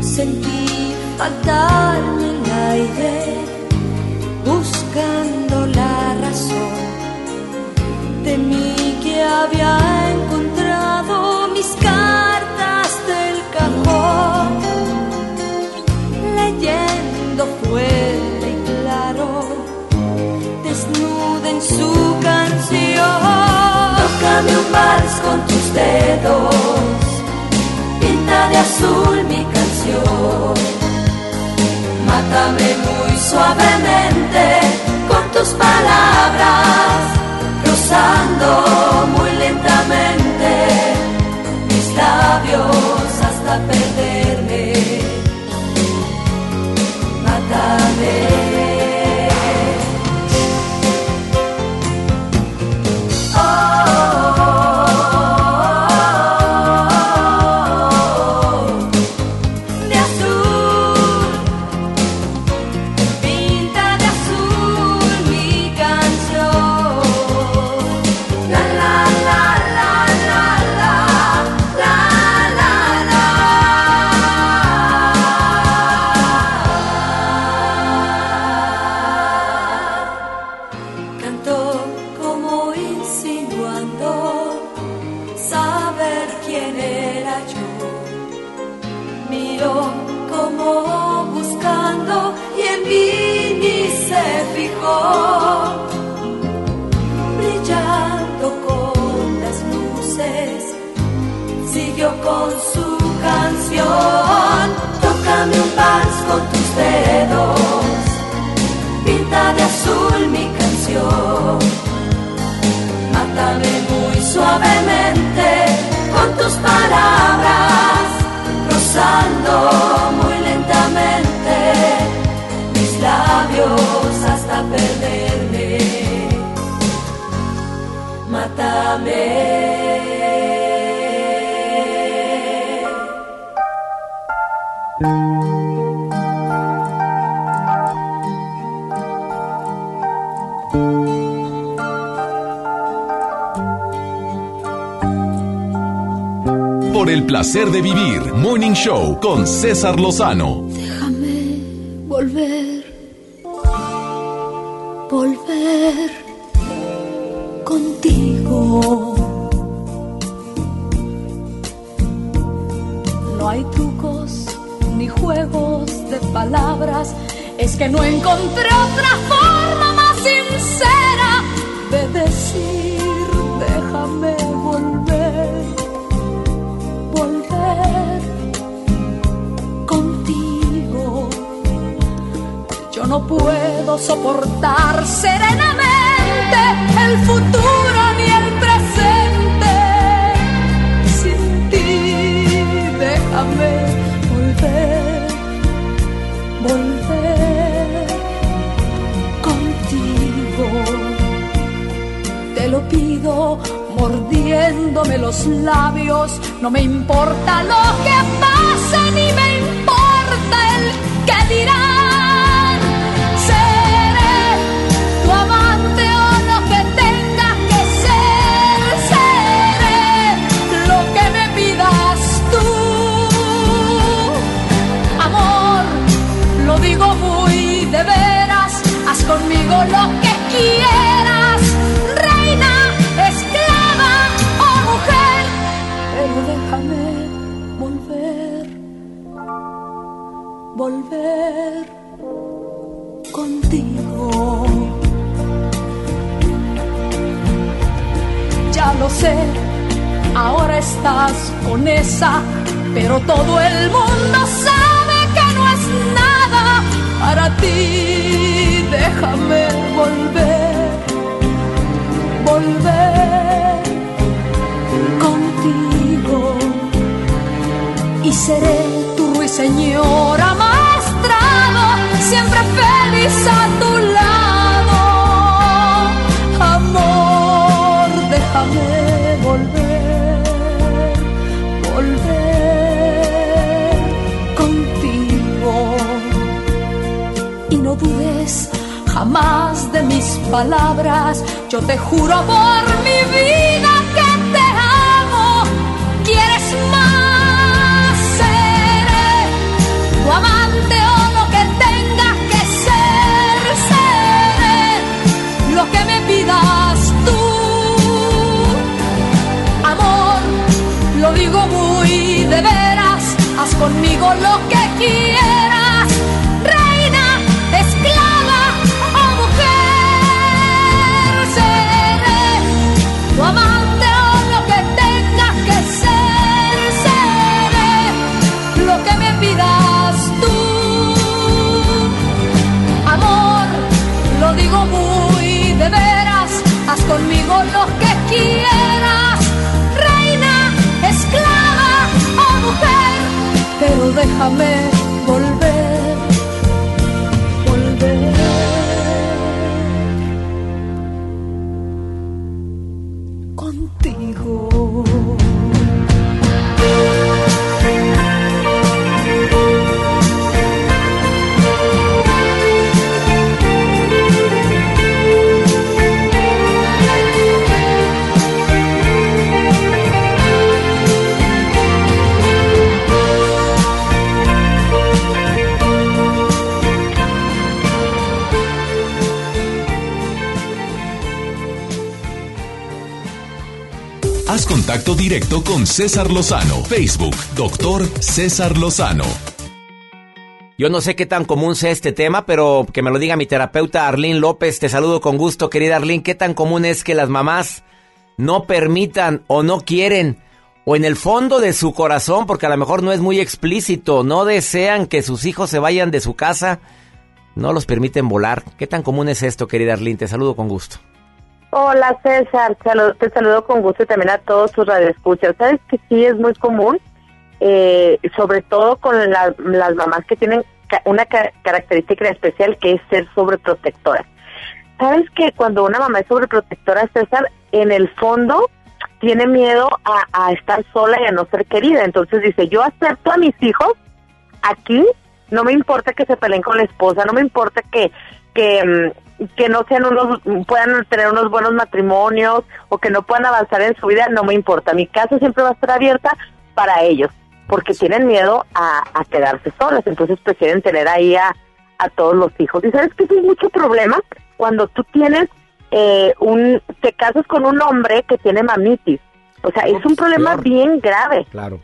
S44: Sentí faltarme el aire, buscando la razón. de mí que había dedos, pinta de azul mi canción. Mátame muy suavemente con tus palabras, rozando muy lentamente mis labios hasta perderme.
S1: Por el placer de vivir, Morning Show con César Lozano.
S25: Que no encontré otra forma más sincera de decir, déjame volver, volver contigo. Yo no puedo soportar serenamente el futuro ni el presente sin ti. Déjame volver, pido mordiéndome los labios. No me importa lo que pase ni me importa el que dirán. Seré tu amante o lo que tenga que ser. Seré lo que me pidas tú. Amor, lo digo muy de veras. Haz conmigo lo que quieras. Lo sé, ahora estás con esa, pero todo el mundo sabe que no es nada para ti. Déjame volver, volver contigo y seré tu ruiseñor amaestrado, siempre feliz a jamás de mis palabras, yo te juro por mi vida que te amo. ¿Quieres más? Seré tu amante o lo que tenga que ser. Seré lo que me pidas tú. Amor, lo digo muy de veras. Haz conmigo lo que quieras. Conmigo lo que quieras. Reina, esclava o mujer. Pero déjame
S1: Haz contacto directo con César Lozano. Facebook, doctor César Lozano.
S2: Yo no sé qué tan común sea este tema, pero que me lo diga mi terapeuta Arlene López. Te saludo con gusto, querida Arlene. ¿Qué tan común es que las mamás no permitan o no quieren o en el fondo de su corazón, porque a lo mejor no es muy explícito, no desean que sus hijos se vayan de su casa, no los permiten volar? ¿Qué tan común es esto, querida Arlene? Te saludo con gusto.
S57: Hola César, te saludo con gusto y también a todos tus radioescuchas. Sabes que sí es muy común, eh, sobre todo con la- las mamás que tienen una ca- característica especial que es ser sobreprotectoras. Sabes que cuando una mamá es sobreprotectora, César, en el fondo tiene miedo a, a estar sola y a no ser querida. Entonces dice, yo acepto a mis hijos aquí, no me importa que se peleen con la esposa, no me importa que, que, mm, que no sean unos, puedan tener unos buenos matrimonios o que no puedan avanzar en su vida, no me importa. Mi casa siempre va a estar abierta para ellos, porque tienen miedo a, a quedarse solas, entonces prefieren tener ahí a, a todos los hijos. Y sabes que es mucho problema cuando tú tienes eh, un, te casas con un hombre que tiene mamitis. O sea, es un problema bien grave.
S2: Claro.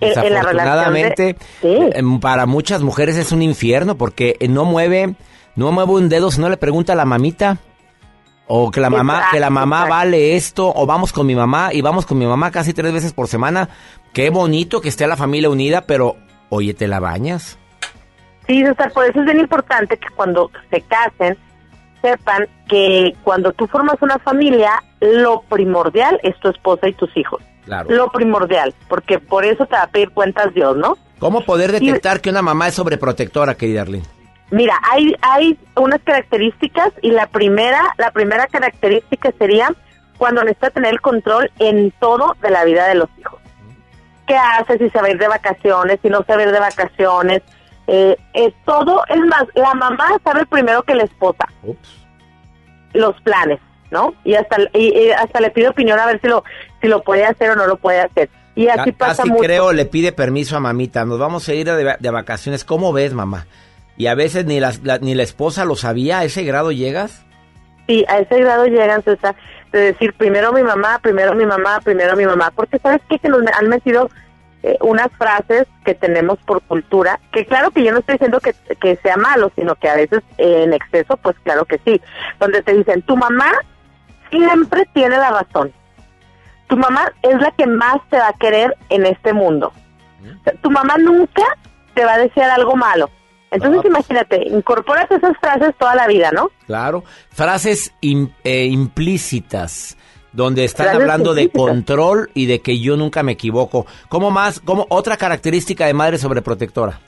S57: Eh, en la relación de-
S2: Desafortunadamente,
S57: Sí.
S2: em, para muchas mujeres es un infierno porque no mueve, no mueve un dedo si no le pregunta a la mamita. O que la mamá,
S57: Exacto,
S2: que la mamá
S57: exacto.
S2: vale esto, o vamos con mi mamá, y vamos con mi mamá casi tres veces por semana. Qué bonito que esté la familia unida, pero oye, ¿te la bañas?
S57: Sí, César, por eso es bien importante que cuando se casen sepan que cuando tú formas una familia, lo primordial es tu esposa y tus hijos.
S2: Claro.
S57: Lo primordial, porque por eso te va a pedir cuentas Dios, ¿no?
S2: ¿Cómo poder detectar que una mamá es sobreprotectora, querida Arlene?
S57: Mira, hay hay unas características y la primera la primera característica sería cuando necesita tener el control en todo de la vida de los hijos. ¿Qué hace si se va a ir de vacaciones, si no se va a ir de vacaciones? Eh, eh, todo, es más, la mamá sabe primero que la esposa los planes, ¿no? Y hasta y, y hasta le pide opinión a ver si lo si lo puede hacer o no lo puede hacer. Y así
S2: Ca-
S57: pasa
S2: Casi
S57: mucho.
S2: creo le pide permiso a mamita. Nos vamos a ir de, de vacaciones. ¿Cómo ves, mamá? Y a veces ni la, la- ni la esposa lo sabía. ¿A ese grado llegas?
S57: Sí, a ese grado llegan, César, de decir primero mi mamá, primero mi mamá, primero mi mamá, porque sabes qué? que nos han metido eh, unas frases que tenemos por cultura, que claro que yo no estoy diciendo que, que sea malo, sino que a veces eh, en exceso, pues claro que sí, donde te dicen, tu mamá siempre tiene la razón, tu mamá es la que más te va a querer en este mundo, O sea, tu mamá nunca te va a desear algo malo. Entonces imagínate, incorporas esas frases toda la vida, ¿no?
S2: Claro. Frases eh, implícitas. Donde están
S57: Frases
S2: hablando de control y de que yo nunca me equivoco. ¿Cómo más? ¿Cómo otra característica de madre sobreprotectora?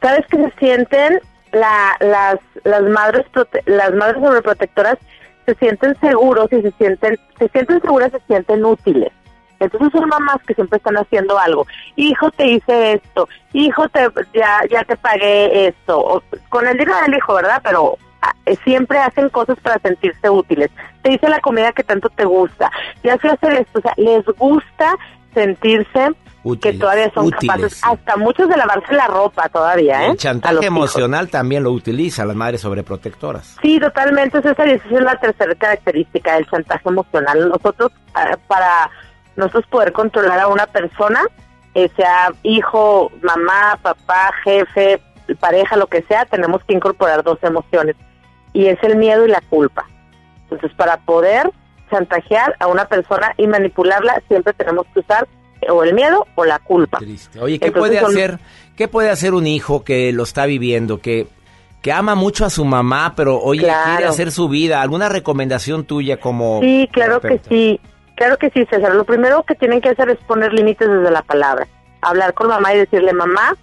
S57: sabes que se sienten la, las las madres prote- las madres sobreprotectoras se sienten seguros y se sienten se sienten seguras se sienten útiles entonces son mamás que siempre están haciendo algo hijo te hice esto hijo te ya ya te pagué esto o, con el dinero del hijo verdad pero ah, eh, siempre hacen cosas para sentirse útiles te hice la comida que tanto te gusta ya sé hacer esto o sea les gusta sentirse que todavía son
S2: útiles,
S57: capaces
S2: sí.
S57: hasta muchos de lavarse la ropa todavía, ¿eh?
S2: El chantaje
S57: hijos.
S2: emocional también lo utiliza las madres sobreprotectoras.
S57: Sí, totalmente, César, y esa es la tercera característica del chantaje emocional. Nosotros, ah, para nosotros poder controlar a una persona, eh, sea hijo, mamá, papá, jefe, pareja, lo que sea, tenemos que incorporar dos emociones, y es el miedo y la culpa. Entonces, para poder chantajear a una persona y manipularla, siempre tenemos que usar o el miedo o la culpa.
S2: Oye, ¿qué
S57: Entonces,
S2: puede
S57: son-
S2: hacer? ¿Qué puede hacer un hijo que lo está viviendo, que que ama mucho a su mamá, pero oye,
S57: Claro.
S2: quiere hacer su vida? ¿Alguna recomendación tuya como
S57: Sí, claro que sí, claro que sí, César. Lo primero que tienen que hacer es poner límites desde la palabra. Hablar con mamá y decirle, mamá,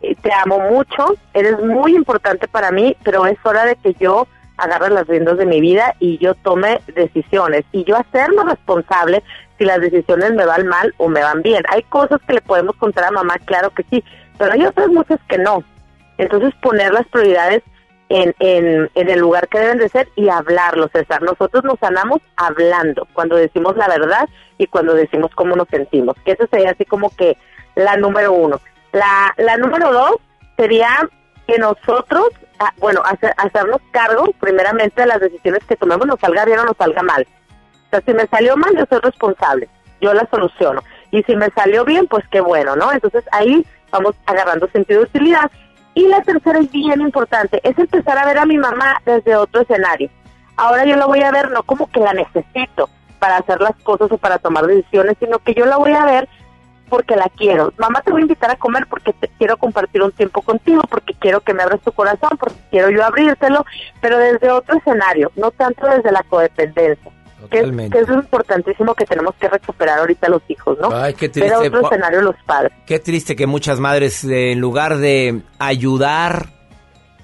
S57: eh, te amo mucho, eres muy importante para mí, pero es hora de que yo agarre las riendas de mi vida y yo tome decisiones y yo hacerme responsable si las decisiones me van mal o me van bien. Hay cosas que le podemos contar a mamá, claro que sí, pero hay otras muchas que no. Entonces poner las prioridades en, en, en el lugar que deben de ser y hablarlo, César. Nosotros nos sanamos hablando, cuando decimos la verdad y cuando decimos cómo nos sentimos. Eso sería así como que la número uno. La, la número dos sería que nosotros, ah, bueno, hacer- hacernos cargo primeramente de las decisiones que tomemos, nos salga bien o nos salga mal. O sea, si me salió mal, yo soy responsable, yo la soluciono. Y si me salió bien, pues qué bueno, ¿no? Entonces ahí vamos agarrando sentido de utilidad. Y la tercera es bien importante, es empezar a ver a mi mamá desde otro escenario. Ahora yo la voy a ver no como que la necesito para hacer las cosas o para tomar decisiones, sino que yo la voy a ver porque la quiero. Mamá, te voy a invitar a comer porque te quiero compartir un tiempo contigo, porque quiero que me abras tu corazón, porque quiero yo abrírtelo, pero desde otro escenario, no tanto desde la codependencia.
S2: Totalmente.
S57: que es lo importantísimo que tenemos que recuperar ahorita los hijos, ¿no?
S2: Ay, qué triste.
S57: otro
S2: Gua-
S57: escenario los padres.
S2: Qué triste que muchas madres, eh, en lugar de ayudar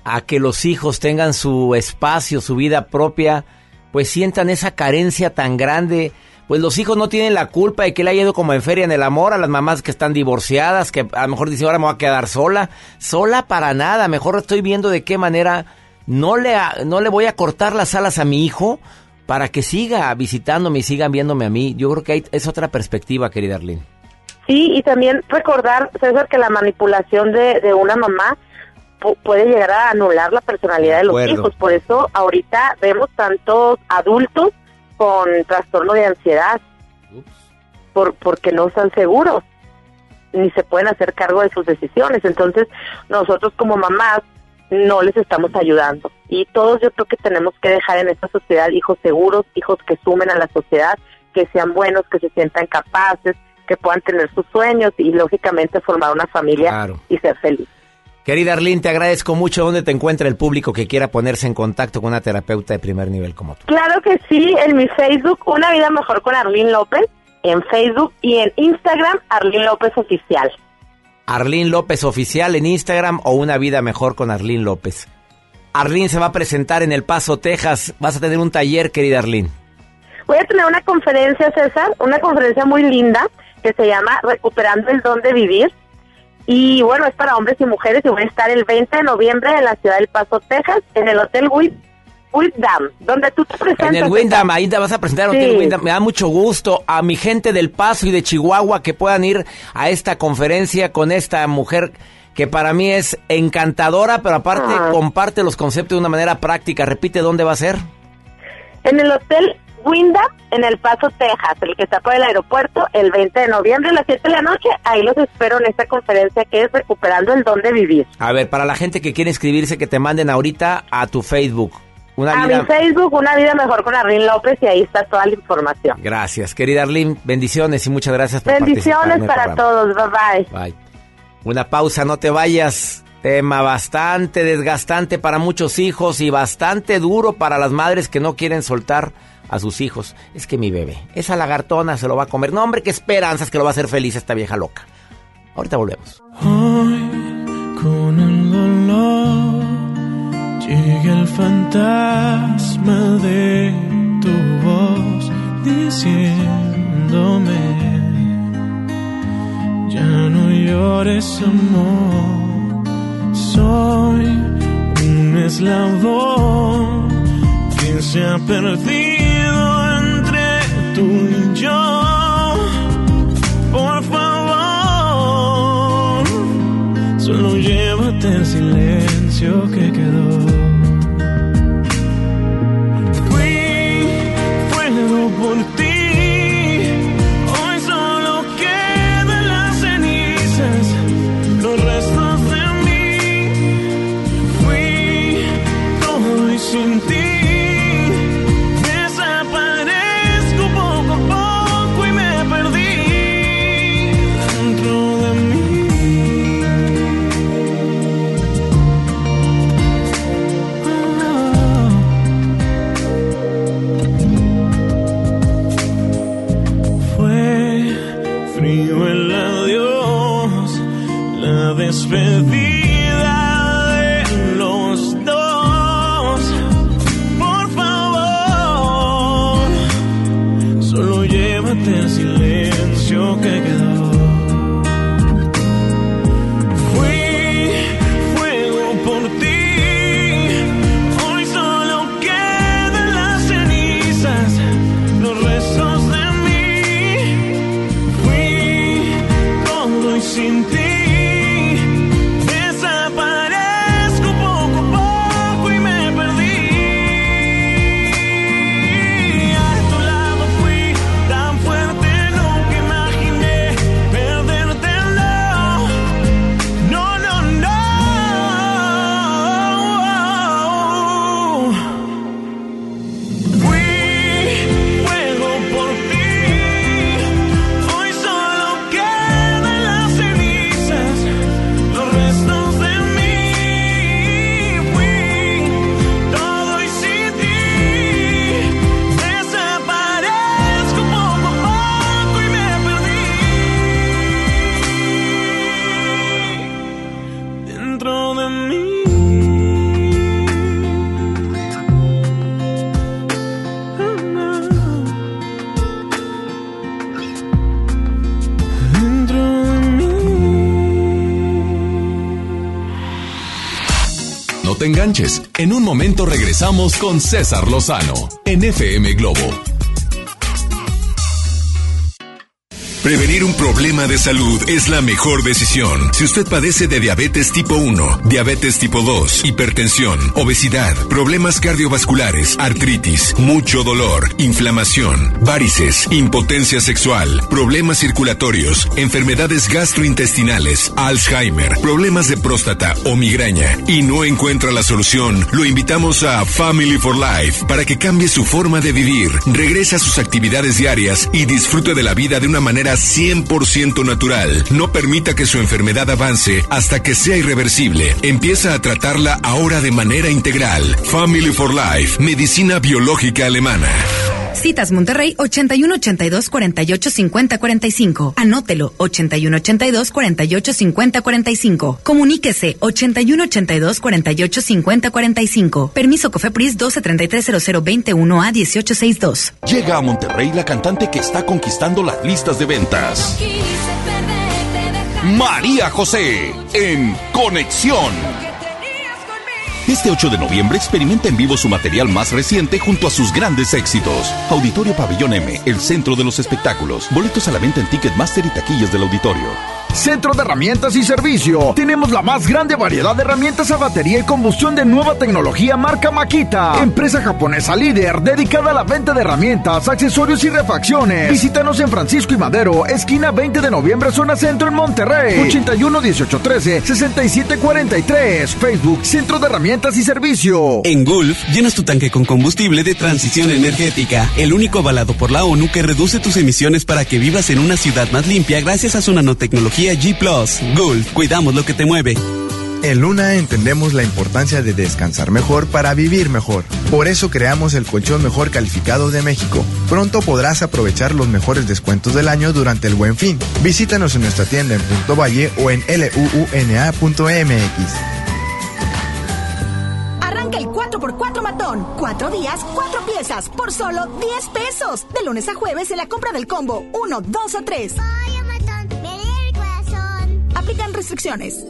S2: a que los hijos tengan su espacio, su vida propia, pues sientan esa carencia tan grande. Pues los hijos no tienen la culpa de que le haya ido como en feria en el amor a las mamás que están divorciadas, que a lo mejor dicen ahora me voy a quedar sola. Sola para nada. Mejor estoy viendo de qué manera no le, no le voy a cortar las alas a mi hijo para que siga visitándome y sigan viéndome a mí. Yo creo que hay- es otra perspectiva, querida Arlene.
S57: Sí, y también recordar, César, que la manipulación de, de una mamá puede llegar a anular la personalidad de, los hijos. Por eso ahorita vemos tantos adultos con trastorno de ansiedad, por, porque no están seguros, ni se pueden hacer cargo de sus decisiones. Entonces, nosotros como mamás no les estamos ayudando. Y todos yo creo que tenemos que dejar en esta sociedad hijos seguros, hijos que sumen a la sociedad, que sean buenos, que se sientan capaces, que puedan tener sus sueños y lógicamente formar una familia y ser feliz.
S2: Querida Arlene, te agradezco mucho. ¿Dónde te encuentra el público que quiera ponerse en contacto con una terapeuta de primer nivel como tú?
S57: Claro que sí, en mi Facebook, Una Vida Mejor con Arlene López, en Facebook y en Instagram, Arlene López Oficial.
S2: Arlene López Oficial en Instagram o Una Vida Mejor con Arlene López. Arlene se va a presentar en El Paso, Texas. Vas a tener un taller, querida Arlene.
S57: Voy a tener una conferencia, César, una conferencia muy linda que se llama Recuperando el Don de Vivir y bueno, es para hombres y mujeres y voy a estar el 20 de noviembre en la ciudad del Paso, Texas, en el Hotel Windham, donde tú te presentas.
S2: En el Windham, ahí te vas a presentar Hotel Windham. Me da mucho gusto a mi gente del Paso y de Chihuahua que puedan ir a esta conferencia con esta mujer que para mí es encantadora, pero aparte comparte los conceptos de una manera práctica. Repite, ¿dónde va a ser?
S57: En el Hotel Winda en El Paso, Texas, el que está por el aeropuerto, el 20 de noviembre a las 7 de la noche. Ahí los espero en esta conferencia que es Recuperando el Don de Vivir.
S2: A ver, para la gente que quiere inscribirse, que te manden ahorita a tu Facebook.
S57: Una a mi Facebook, Una Vida Mejor con Arlene López, y ahí está toda la información.
S2: Gracias, querida Arlene. Bendiciones y muchas gracias
S57: por Bendiciones para todos. Bye bye.
S2: Bye. Una pausa, no te vayas. Tema bastante desgastante para muchos hijos y bastante duro para las madres que no quieren soltar a sus hijos, es que mi bebé, esa lagartona se lo va a comer. No, hombre, qué esperanzas que lo va a hacer feliz esta vieja loca. Ahorita volvemos.
S41: Hoy, con el dolor, llega el fantasma de tu voz diciéndome, ya no llores amor, soy un eslabón que se ha perdido tú y yo. Por favor, solo llévate el silencio que quedó. this with.
S1: En un momento regresamos con César Lozano en FM Globo Prevenir un problema de salud es la mejor decisión. Si usted padece de diabetes tipo 1, diabetes tipo 2, hipertensión, obesidad, problemas cardiovasculares, artritis, mucho dolor, inflamación, varices, impotencia sexual, problemas circulatorios, enfermedades gastrointestinales, Alzheimer, problemas de próstata o migraña y no encuentra la solución, lo invitamos a Family for Life para que cambie su forma de vivir, regrese a sus actividades diarias y disfrute de la vida de una manera 100% natural. No permita que su enfermedad avance hasta que sea irreversible. Empieza a tratarla ahora de manera integral. Family for Life, medicina biológica alemana.
S31: Citas Monterrey 81 82 48 50 45. Anótelo 81 82 48 50 45. Comuníquese 81 82 48 50 45. Permiso Cofepris 12 33 00 21 a 18 62.
S20: Llega a Monterrey la cantante que está conquistando las listas de ventas. María José en Conexión. Este 8 de noviembre experimenta en vivo su material más reciente junto a sus grandes éxitos. Auditorio Pabellón M, el centro de los espectáculos. Boletos a la venta en Ticketmaster y taquillas del auditorio.
S10: Centro de Herramientas y Servicio. Tenemos la más grande variedad de herramientas a batería y combustión de nueva tecnología marca Makita. Empresa japonesa líder dedicada a la venta de herramientas, accesorios y refacciones. Visítanos en Francisco y Madero, esquina 20 de noviembre, zona centro en Monterrey. 81 18 13 67 43. Facebook Centro de Herramientas y Servicio.
S58: En Gulf, llenas tu tanque con combustible de transición energética, el único avalado por la ONU que reduce tus emisiones para que vivas en una ciudad más limpia gracias a su nanotecnología G ⁇ Gulf, cuidamos lo que te mueve.
S29: En Luna entendemos la importancia de descansar mejor para vivir mejor. Por eso creamos el colchón mejor calificado de México. Pronto podrás aprovechar los mejores descuentos del año durante el buen fin. Visítanos en nuestra tienda en Punto Valle o en luuna.mx.
S32: Arranca el 4x4 matón. Cuatro días, cuatro piezas, por solo 10 pesos. De lunes a jueves en la compra del combo 1, 2 o 3. Aplican restricciones.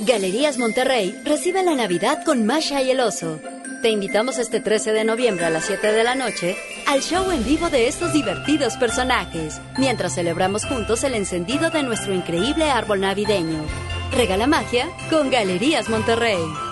S18: Galerías Monterrey recibe la Navidad con Masha y el Oso. Te invitamos este 13 de noviembre a las 7 de la noche al show en vivo de estos divertidos personajes, mientras celebramos juntos el encendido de nuestro increíble árbol navideño. Regala magia con Galerías Monterrey.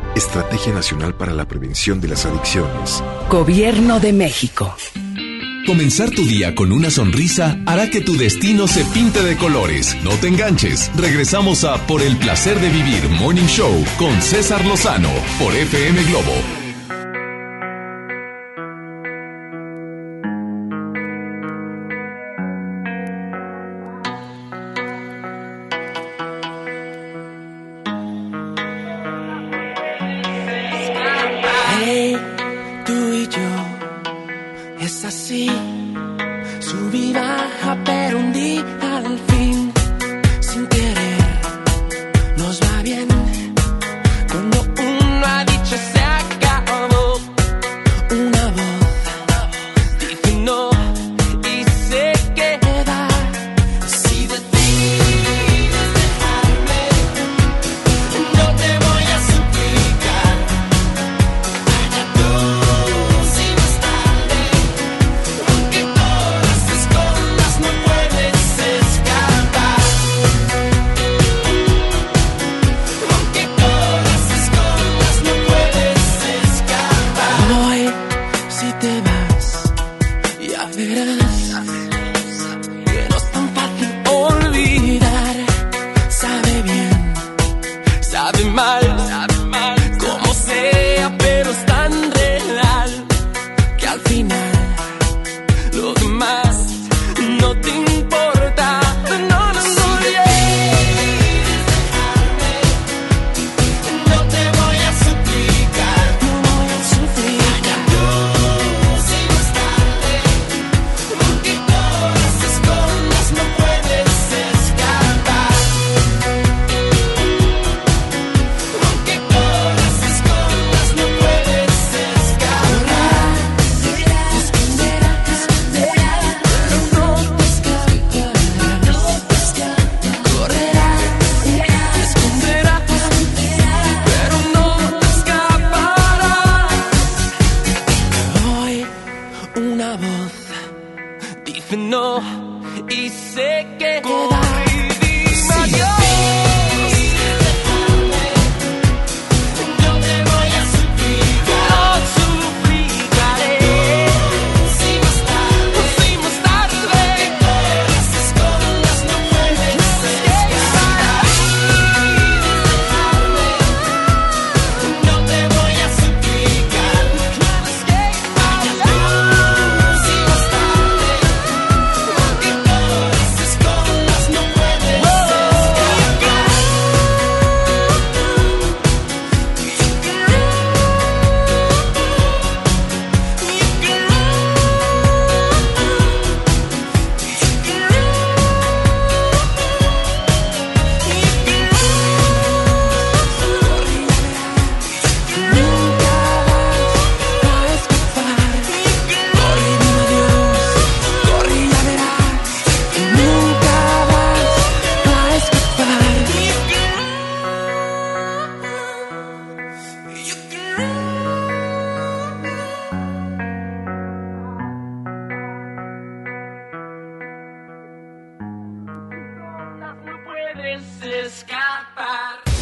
S37: Estrategia Nacional para la Prevención de las Adicciones.
S15: Gobierno de México.
S1: Comenzar tu día con una sonrisa hará que tu destino se pinte de colores. No te enganches. Regresamos a Por el placer de vivir Morning Show con César Lozano por FM Globo.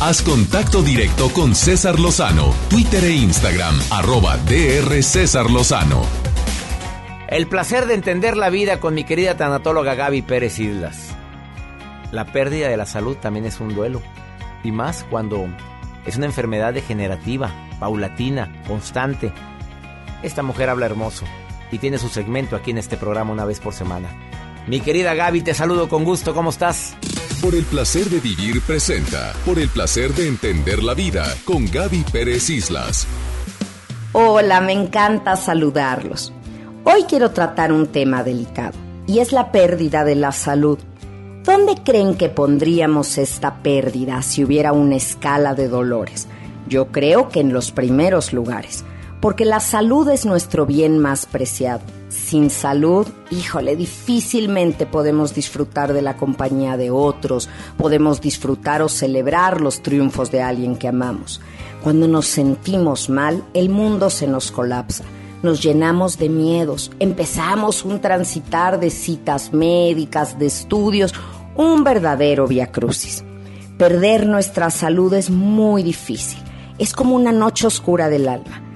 S1: Haz contacto directo con César Lozano, Twitter e Instagram, arroba DR César Lozano.
S2: El placer de entender la vida con mi querida tanatóloga Gaby Pérez Islas. La pérdida de la salud también es un duelo. Y más cuando es una enfermedad degenerativa, paulatina, constante. Esta mujer habla hermoso y tiene su segmento aquí en este programa una vez por semana. Mi querida Gaby, te saludo con gusto, ¿cómo estás?
S1: Por el placer de vivir presenta, por el placer de entender la vida con Gaby Pérez Islas.
S59: Hola, me encanta saludarlos. Hoy quiero tratar un tema delicado y es la pérdida de la salud. ¿Dónde creen que pondríamos esta pérdida si hubiera una escala de dolores? Yo creo que en los primeros lugares, porque la salud es nuestro bien más preciado sin salud, híjole, difícilmente podemos disfrutar de la compañía de otros, podemos disfrutar o celebrar los triunfos de alguien que amamos. Cuando nos sentimos mal, el mundo se nos colapsa. Nos llenamos de miedos, empezamos un transitar de citas médicas, de estudios, un verdadero viacrucis. Perder nuestra salud es muy difícil, es como una noche oscura del alma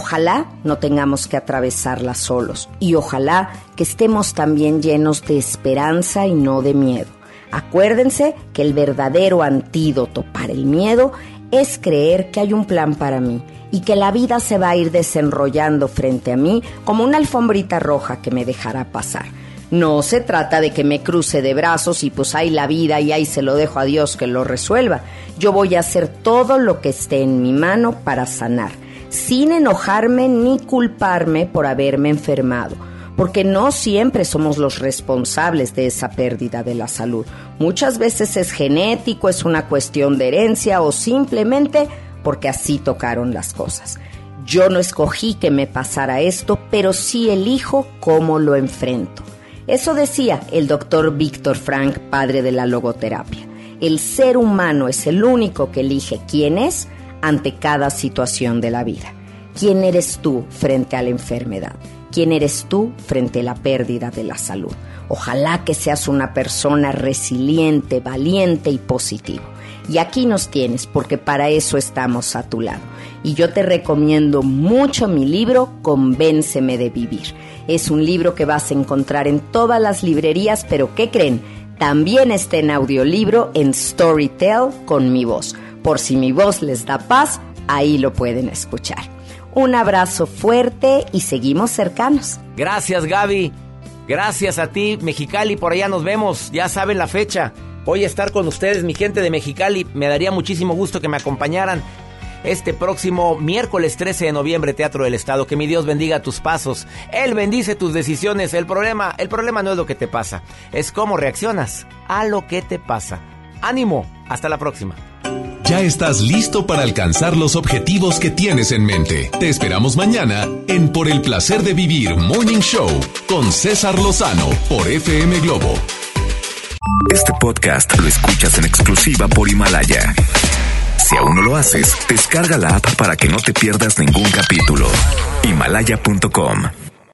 S59: Ojalá no tengamos que atravesarla solos y ojalá que estemos también llenos de esperanza y no de miedo. Acuérdense que el verdadero antídoto para el miedo es creer que hay un plan para mí y que la vida se va a ir desenrollando frente a mí como una alfombrita roja que me dejará pasar. No se trata de que me cruce de brazos y pues hay la vida y ahí se lo dejo a Dios que lo resuelva. Yo voy a hacer todo lo que esté en mi mano para sanar sin enojarme ni culparme por haberme enfermado, porque no siempre somos los responsables de esa pérdida de la salud. Muchas veces es genético, es una cuestión de herencia o simplemente porque así tocaron las cosas. Yo no escogí que me pasara esto, pero sí elijo cómo lo enfrento. Eso decía el doctor Víctor Frank, padre de la logoterapia. El ser humano es el único que elige quién es ante cada situación de la vida. ¿Quién eres tú frente a la enfermedad? ¿Quién eres tú frente a la pérdida de la salud? Ojalá que seas una persona resiliente, valiente y positivo. Y aquí nos tienes porque para eso estamos a tu lado. Y yo te recomiendo mucho mi libro Convénceme de Vivir. Es un libro que vas a encontrar en todas las librerías, pero ¿qué creen? También está en audiolibro en Storytel con mi voz. Por si mi voz les da paz, ahí lo pueden escuchar. Un abrazo fuerte y seguimos cercanos.
S2: Gracias Gaby. Gracias a ti, Mexicali. Por allá nos vemos. Ya saben la fecha. Voy a estar con ustedes, mi gente de Mexicali. Me daría muchísimo gusto que me acompañaran este próximo miércoles 13 de noviembre, Teatro del Estado. Que mi Dios bendiga tus pasos. Él bendice tus decisiones. El problema, el problema no es lo que te pasa, es cómo reaccionas a lo que te pasa. Ánimo. Hasta la próxima.
S1: Ya estás listo para alcanzar los objetivos que tienes en mente. Te esperamos mañana en Por el placer de vivir Morning Show con César Lozano por FM Globo.
S11: Este podcast lo escuchas en exclusiva por Himalaya. Si aún no lo haces, descarga la app para que no te pierdas ningún capítulo. Himalaya.com